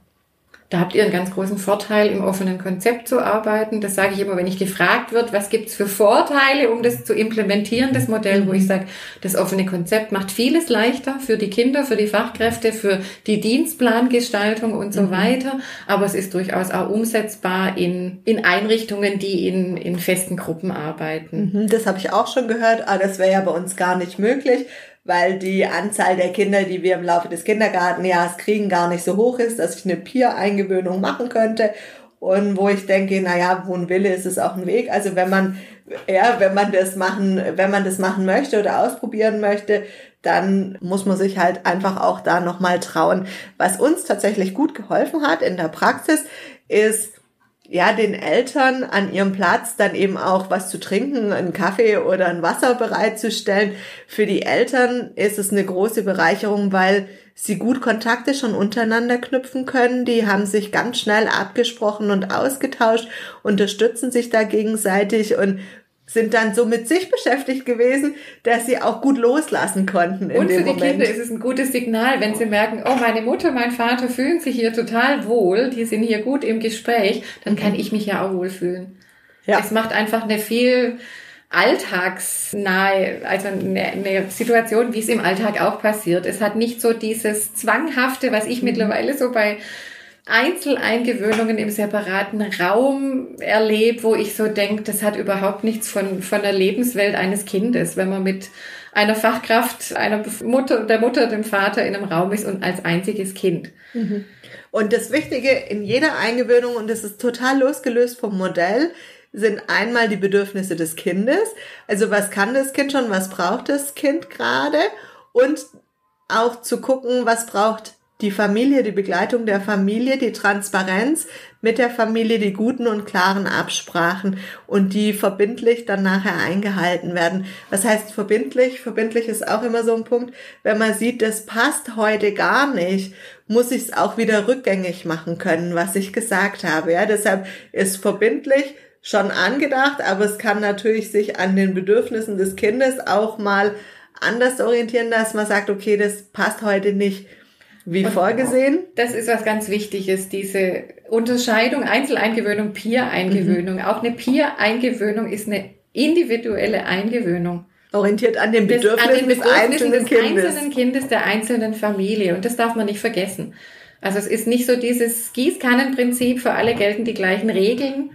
Da habt ihr einen ganz großen Vorteil, im offenen Konzept zu arbeiten. Das sage ich immer, wenn ich gefragt wird, was gibt's für Vorteile, um das zu implementieren, das Modell, wo ich sage, das offene Konzept macht vieles leichter für die Kinder, für die Fachkräfte, für die Dienstplangestaltung und so mhm. weiter. Aber es ist durchaus auch umsetzbar in, in Einrichtungen, die in, in festen Gruppen arbeiten. Mhm, das habe ich auch schon gehört. Ah, das wäre ja bei uns gar nicht möglich weil die Anzahl der Kinder, die wir im Laufe des Kindergartenjahres kriegen, gar nicht so hoch ist, dass ich eine Peer-Eingewöhnung machen könnte. Und wo ich denke, naja, wo ein Wille ist, ist auch ein Weg. Also wenn man, ja, wenn man das machen, wenn man das machen möchte oder ausprobieren möchte, dann muss man sich halt einfach auch da nochmal trauen. Was uns tatsächlich gut geholfen hat in der Praxis, ist, ja, den Eltern an ihrem Platz dann eben auch was zu trinken, einen Kaffee oder ein Wasser bereitzustellen. Für die Eltern ist es eine große Bereicherung, weil sie gut Kontakte schon untereinander knüpfen können. Die haben sich ganz schnell abgesprochen und ausgetauscht, unterstützen sich da gegenseitig und sind dann so mit sich beschäftigt gewesen, dass sie auch gut loslassen konnten. und für die Moment. Kinder ist es ein gutes Signal, wenn sie merken, oh, meine Mutter, mein Vater fühlen sich hier total wohl, die sind hier gut im Gespräch, dann kann ich mich ja auch wohlfühlen. Ja. Es macht einfach eine viel alltagsnahe, also eine, eine Situation, wie es im Alltag auch passiert. Es hat nicht so dieses Zwanghafte, was ich mittlerweile so bei Einzeleingewöhnungen im separaten Raum erlebt, wo ich so denke, das hat überhaupt nichts von, von der Lebenswelt eines Kindes, wenn man mit einer Fachkraft, einer Mutter, der Mutter, dem Vater in einem Raum ist und als einziges Kind. Mhm. Und das Wichtige in jeder Eingewöhnung, und das ist total losgelöst vom Modell, sind einmal die Bedürfnisse des Kindes. Also was kann das Kind schon, was braucht das Kind gerade? Und auch zu gucken, was braucht die Familie, die Begleitung der Familie, die Transparenz mit der Familie, die guten und klaren Absprachen und die verbindlich dann nachher eingehalten werden. Was heißt verbindlich? Verbindlich ist auch immer so ein Punkt, wenn man sieht, das passt heute gar nicht, muss ich es auch wieder rückgängig machen können, was ich gesagt habe. Ja, deshalb ist verbindlich schon angedacht, aber es kann natürlich sich an den Bedürfnissen des Kindes auch mal anders orientieren, dass man sagt, okay, das passt heute nicht wie und vorgesehen. Das ist was ganz Wichtiges, diese Unterscheidung Einzeleingewöhnung, Peer-Eingewöhnung. Mhm. Auch eine Peer-Eingewöhnung ist eine individuelle Eingewöhnung. Orientiert an den Bedürfnissen, an den Bedürfnissen des, einzelnen, des Kindes. einzelnen Kindes, der einzelnen Familie. Und das darf man nicht vergessen. Also es ist nicht so dieses Gießkannenprinzip, für alle gelten die gleichen Regeln,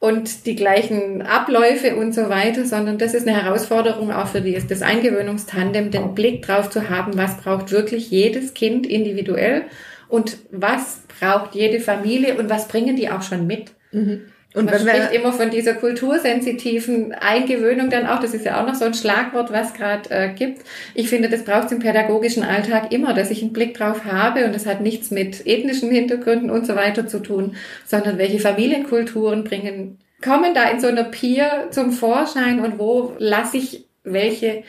und die gleichen Abläufe und so weiter, sondern das ist eine Herausforderung auch für die, das Eingewöhnungstandem, den Blick drauf zu haben, was braucht wirklich jedes Kind individuell und was braucht jede Familie und was bringen die auch schon mit. Mhm. Und Man spricht immer von dieser kultursensitiven Eingewöhnung dann auch. Das ist ja auch noch so ein Schlagwort, was gerade äh, gibt. Ich finde, das braucht es im pädagogischen Alltag immer, dass ich einen Blick drauf habe und das hat nichts mit ethnischen Hintergründen und so weiter zu tun, sondern welche Familienkulturen bringen, kommen da in so einer Peer zum Vorschein und wo lasse ich welche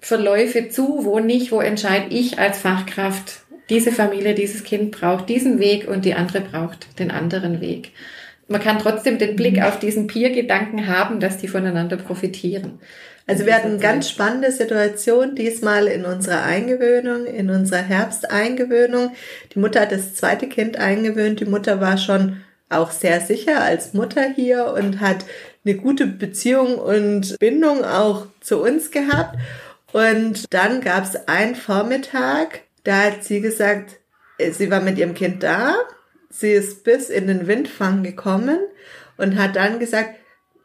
Verläufe zu, wo nicht, wo entscheide ich als Fachkraft, diese Familie, dieses Kind braucht diesen Weg und die andere braucht den anderen Weg man kann trotzdem den Blick mhm. auf diesen Peer-Gedanken haben, dass die voneinander profitieren. Also wir hatten eine ganz spannende Situation diesmal in unserer Eingewöhnung, in unserer Herbsteingewöhnung. Die Mutter hat das zweite Kind eingewöhnt. Die Mutter war schon auch sehr sicher als Mutter hier und hat eine gute Beziehung und Bindung auch zu uns gehabt. Und dann gab es einen Vormittag, da hat sie gesagt, sie war mit ihrem Kind da Sie ist bis in den Windfang gekommen und hat dann gesagt,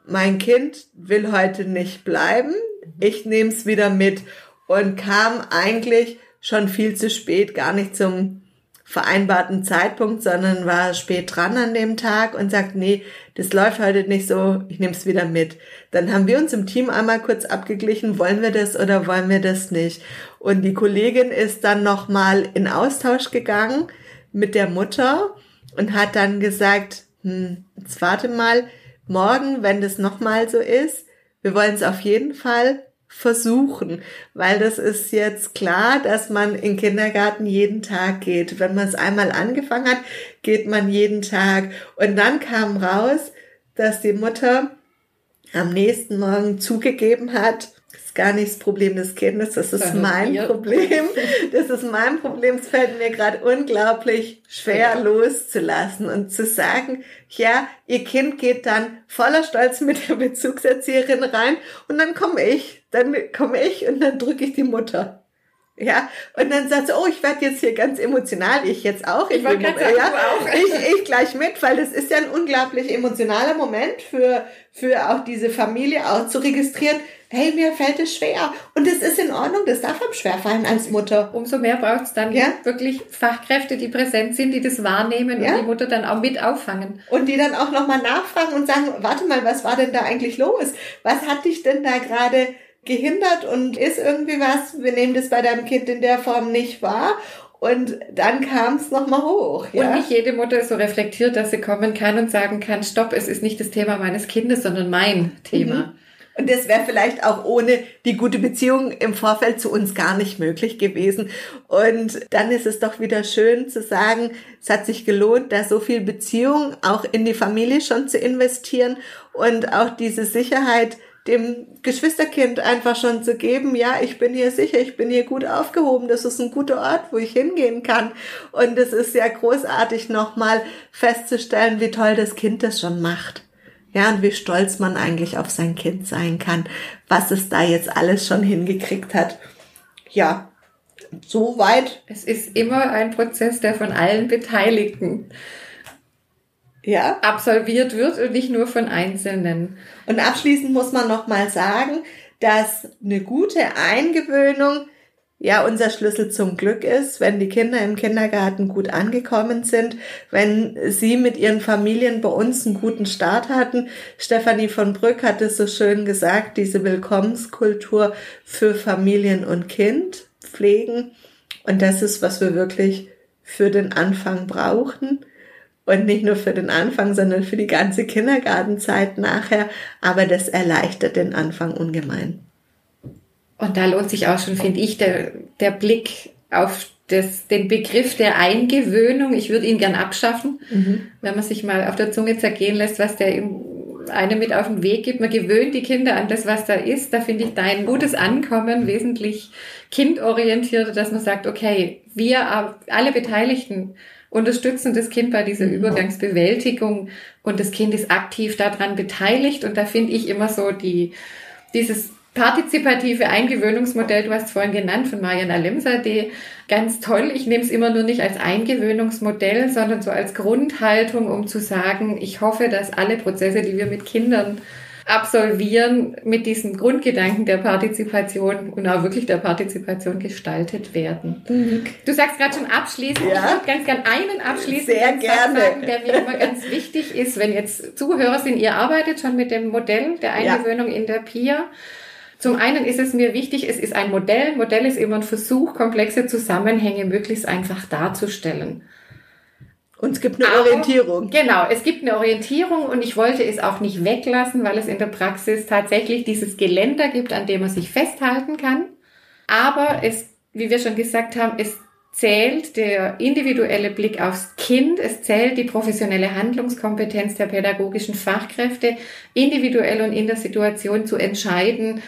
mein Kind will heute nicht bleiben, ich nehme es wieder mit und kam eigentlich schon viel zu spät, gar nicht zum vereinbarten Zeitpunkt, sondern war spät dran an dem Tag und sagt, nee, das läuft heute nicht so, ich nehme es wieder mit. Dann haben wir uns im Team einmal kurz abgeglichen, wollen wir das oder wollen wir das nicht. Und die Kollegin ist dann nochmal in Austausch gegangen mit der Mutter und hat dann gesagt, hm, jetzt warte mal, morgen, wenn das nochmal so ist, wir wollen es auf jeden Fall versuchen, weil das ist jetzt klar, dass man in Kindergarten jeden Tag geht. Wenn man es einmal angefangen hat, geht man jeden Tag. Und dann kam raus, dass die Mutter am nächsten Morgen zugegeben hat, gar nicht das Problem des Kindes, das ist mein Problem. Das ist mein Problem. Es fällt mir gerade unglaublich schwer ja. loszulassen und zu sagen, ja, ihr Kind geht dann voller Stolz mit der Bezugserzieherin rein und dann komme ich, dann komme ich und dann drücke ich die Mutter. Ja, und dann sagt sie, oh, ich werde jetzt hier ganz emotional, ich jetzt auch. Ich, ich, will, sagen, ja, auch. ich, ich gleich mit, weil das ist ja ein unglaublich emotionaler Moment für, für auch diese Familie auch zu registrieren, hey, mir fällt es schwer. Und es ist in Ordnung, das darf einem schwerfallen als Mutter. Umso mehr braucht es dann ja? wirklich Fachkräfte, die präsent sind, die das wahrnehmen ja? und die Mutter dann auch mit auffangen. Und die dann auch nochmal nachfragen und sagen, warte mal, was war denn da eigentlich los? Was hat dich denn da gerade gehindert und ist irgendwie was, wir nehmen das bei deinem Kind in der Form nicht wahr. Und dann kam es nochmal hoch. Ja? Und nicht jede Mutter ist so reflektiert, dass sie kommen kann und sagen kann, stopp, es ist nicht das Thema meines Kindes, sondern mein Thema. Mhm. Und das wäre vielleicht auch ohne die gute Beziehung im Vorfeld zu uns gar nicht möglich gewesen. Und dann ist es doch wieder schön zu sagen, es hat sich gelohnt, da so viel Beziehung auch in die Familie schon zu investieren und auch diese Sicherheit dem Geschwisterkind einfach schon zu geben, ja, ich bin hier sicher, ich bin hier gut aufgehoben, das ist ein guter Ort, wo ich hingehen kann. Und es ist sehr großartig nochmal festzustellen, wie toll das Kind das schon macht. Ja, und wie stolz man eigentlich auf sein Kind sein kann, was es da jetzt alles schon hingekriegt hat. Ja, soweit. Es ist immer ein Prozess, der von allen Beteiligten ja. absolviert wird und nicht nur von Einzelnen. Und abschließend muss man noch mal sagen, dass eine gute Eingewöhnung ja unser Schlüssel zum Glück ist, wenn die Kinder im Kindergarten gut angekommen sind, wenn sie mit ihren Familien bei uns einen guten Start hatten. Stefanie von Brück hat es so schön gesagt, diese Willkommenskultur für Familien und Kind pflegen. Und das ist, was wir wirklich für den Anfang brauchen. Und nicht nur für den Anfang, sondern für die ganze Kindergartenzeit nachher. Aber das erleichtert den Anfang ungemein. Und da lohnt sich auch schon, finde ich, der, der Blick auf das, den Begriff der Eingewöhnung. Ich würde ihn gern abschaffen, mhm. wenn man sich mal auf der Zunge zergehen lässt, was der einem mit auf den Weg gibt. Man gewöhnt die Kinder an das, was da ist. Da finde ich dein gutes Ankommen wesentlich kindorientierter, dass man sagt, okay, wir alle Beteiligten unterstützen das Kind bei dieser Übergangsbewältigung und das Kind ist aktiv daran beteiligt und da finde ich immer so die, dieses partizipative Eingewöhnungsmodell, du hast es vorhin genannt, von Marian Alemsade, ganz toll. Ich nehme es immer nur nicht als Eingewöhnungsmodell, sondern so als Grundhaltung, um zu sagen, ich hoffe, dass alle Prozesse, die wir mit Kindern absolvieren, mit diesem Grundgedanken der Partizipation und auch wirklich der Partizipation gestaltet werden. Mhm. Du sagst gerade schon abschließend, ja. ich würde ganz gerne einen abschließend Sehr gerne. sagen, der mir immer ganz wichtig ist, wenn jetzt Zuhörer sind, ihr arbeitet schon mit dem Modell der Eingewöhnung ja. in der PIA. Zum einen ist es mir wichtig, es ist ein Modell. Modell ist immer ein Versuch, komplexe Zusammenhänge möglichst einfach darzustellen. Und es gibt eine Aber, Orientierung. Genau, es gibt eine Orientierung und ich wollte es auch nicht weglassen, weil es in der Praxis tatsächlich dieses Geländer gibt, an dem man sich festhalten kann. Aber es, wie wir schon gesagt haben, es zählt der individuelle Blick aufs Kind, es zählt die professionelle Handlungskompetenz der pädagogischen Fachkräfte, individuell und in der Situation zu entscheiden,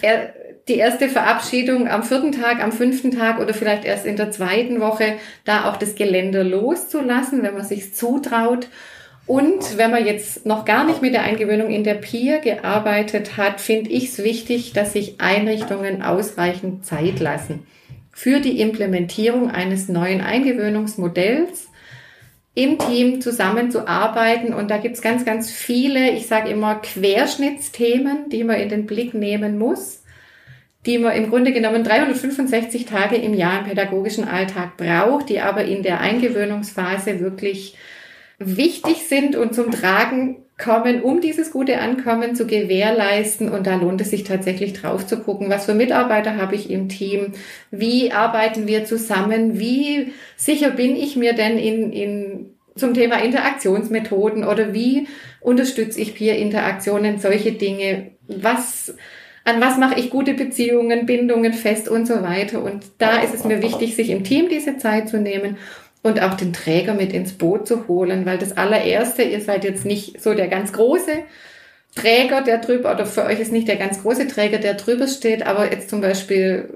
er, die erste Verabschiedung am vierten Tag, am fünften Tag oder vielleicht erst in der zweiten Woche, da auch das Geländer loszulassen, wenn man sich zutraut. Und wenn man jetzt noch gar nicht mit der Eingewöhnung in der Peer gearbeitet hat, finde ich es wichtig, dass sich Einrichtungen ausreichend Zeit lassen für die Implementierung eines neuen Eingewöhnungsmodells im Team zusammenzuarbeiten. Und da gibt's ganz, ganz viele, ich sage immer, Querschnittsthemen, die man in den Blick nehmen muss, die man im Grunde genommen 365 Tage im Jahr im pädagogischen Alltag braucht, die aber in der Eingewöhnungsphase wirklich wichtig sind und zum Tragen kommen, um dieses gute Ankommen zu gewährleisten. Und da lohnt es sich tatsächlich drauf zu gucken, was für Mitarbeiter habe ich im Team, wie arbeiten wir zusammen, wie sicher bin ich mir denn in, in zum Thema Interaktionsmethoden? Oder wie unterstütze ich Peer-Interaktionen, solche Dinge, was an was mache ich gute Beziehungen, Bindungen fest und so weiter. Und da ist es mir wichtig, sich im Team diese Zeit zu nehmen und auch den Träger mit ins Boot zu holen, weil das allererste, ihr seid jetzt nicht so der ganz große Träger, der drüber, oder für euch ist nicht der ganz große Träger, der drüber steht, aber jetzt zum Beispiel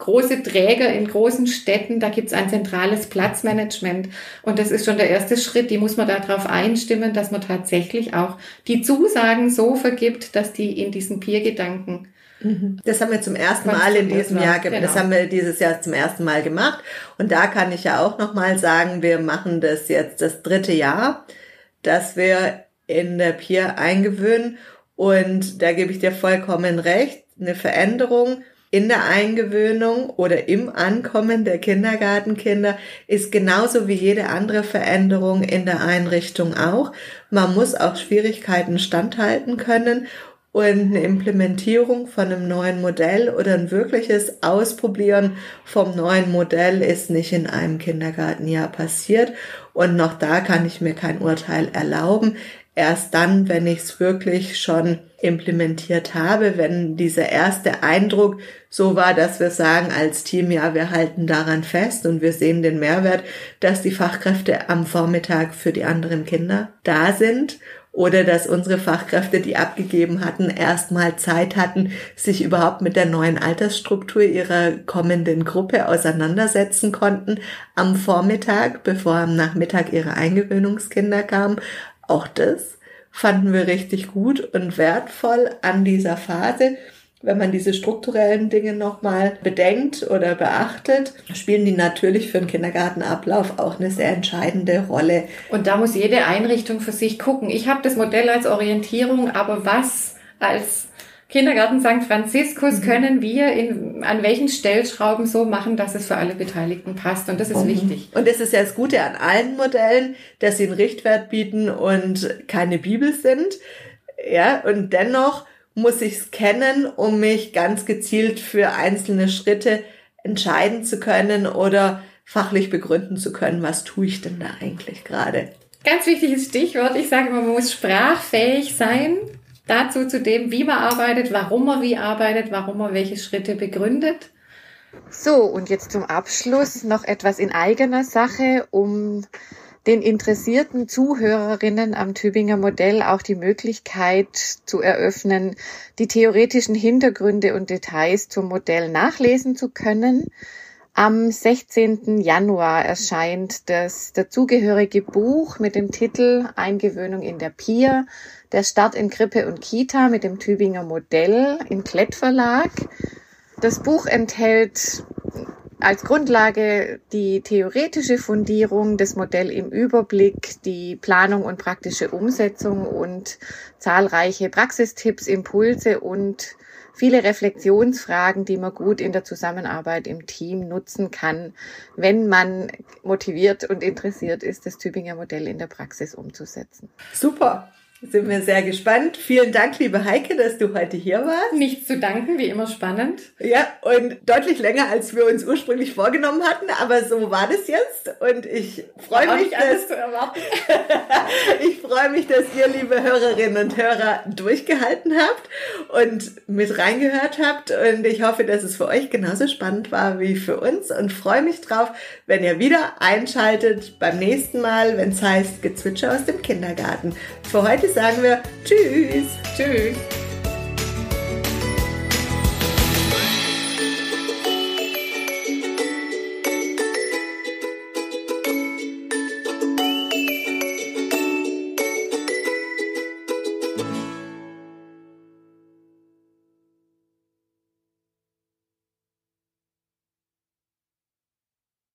große Träger in großen Städten, da gibt's ein zentrales Platzmanagement. Und das ist schon der erste Schritt, die muss man darauf einstimmen, dass man tatsächlich auch die Zusagen so vergibt, dass die in diesen Peer-Gedanken Mhm. Das haben wir zum ersten Mal in diesem Jahr gemacht. Genau. Das haben wir dieses Jahr zum ersten Mal gemacht. Und da kann ich ja auch nochmal sagen, wir machen das jetzt das dritte Jahr, dass wir in der Peer eingewöhnen. Und da gebe ich dir vollkommen recht. Eine Veränderung in der Eingewöhnung oder im Ankommen der Kindergartenkinder ist genauso wie jede andere Veränderung in der Einrichtung auch. Man muss auch Schwierigkeiten standhalten können und eine Implementierung von einem neuen Modell oder ein wirkliches Ausprobieren vom neuen Modell ist nicht in einem Kindergartenjahr passiert. Und noch da kann ich mir kein Urteil erlauben. Erst dann, wenn ich es wirklich schon implementiert habe, wenn dieser erste Eindruck so war, dass wir sagen als Team, ja, wir halten daran fest und wir sehen den Mehrwert, dass die Fachkräfte am Vormittag für die anderen Kinder da sind oder dass unsere Fachkräfte, die abgegeben hatten, erstmal Zeit hatten, sich überhaupt mit der neuen Altersstruktur ihrer kommenden Gruppe auseinandersetzen konnten am Vormittag, bevor am Nachmittag ihre Eingewöhnungskinder kamen. Auch das fanden wir richtig gut und wertvoll an dieser Phase wenn man diese strukturellen Dinge nochmal bedenkt oder beachtet, spielen die natürlich für den Kindergartenablauf auch eine sehr entscheidende Rolle. Und da muss jede Einrichtung für sich gucken. Ich habe das Modell als Orientierung, aber was als Kindergarten St. Franziskus mhm. können wir in, an welchen Stellschrauben so machen, dass es für alle Beteiligten passt. Und das ist mhm. wichtig. Und das ist ja das Gute an allen Modellen, dass sie einen Richtwert bieten und keine Bibel sind. Ja, und dennoch muss ich es kennen, um mich ganz gezielt für einzelne Schritte entscheiden zu können oder fachlich begründen zu können, was tue ich denn da eigentlich gerade. Ganz wichtiges Stichwort. Ich sage immer, man muss sprachfähig sein. Dazu zu dem, wie man arbeitet, warum man wie arbeitet, warum man welche Schritte begründet. So, und jetzt zum Abschluss noch etwas in eigener Sache, um den interessierten Zuhörerinnen am Tübinger Modell auch die Möglichkeit zu eröffnen, die theoretischen Hintergründe und Details zum Modell nachlesen zu können. Am 16. Januar erscheint das dazugehörige Buch mit dem Titel Eingewöhnung in der PIR, der Start in Krippe und Kita mit dem Tübinger Modell im Klett Verlag. Das Buch enthält als Grundlage die theoretische Fundierung, das Modell im Überblick, die Planung und praktische Umsetzung und zahlreiche Praxistipps, Impulse und viele Reflexionsfragen, die man gut in der Zusammenarbeit im Team nutzen kann, wenn man motiviert und interessiert ist, das Tübinger Modell in der Praxis umzusetzen. Super. Sind wir sehr gespannt. Vielen Dank, liebe Heike, dass du heute hier warst. Nichts zu danken, wie immer spannend. Ja, und deutlich länger, als wir uns ursprünglich vorgenommen hatten, aber so war das jetzt. Und ich freue mich, dass, ich freue mich, dass ihr, liebe Hörerinnen und Hörer, durchgehalten habt und mit reingehört habt. Und ich hoffe, dass es für euch genauso spannend war wie für uns und freue mich drauf, wenn ihr wieder einschaltet beim nächsten Mal, wenn es heißt Gezwitscher aus dem Kindergarten. Für heute sagen wir Tschüss. Tschüss.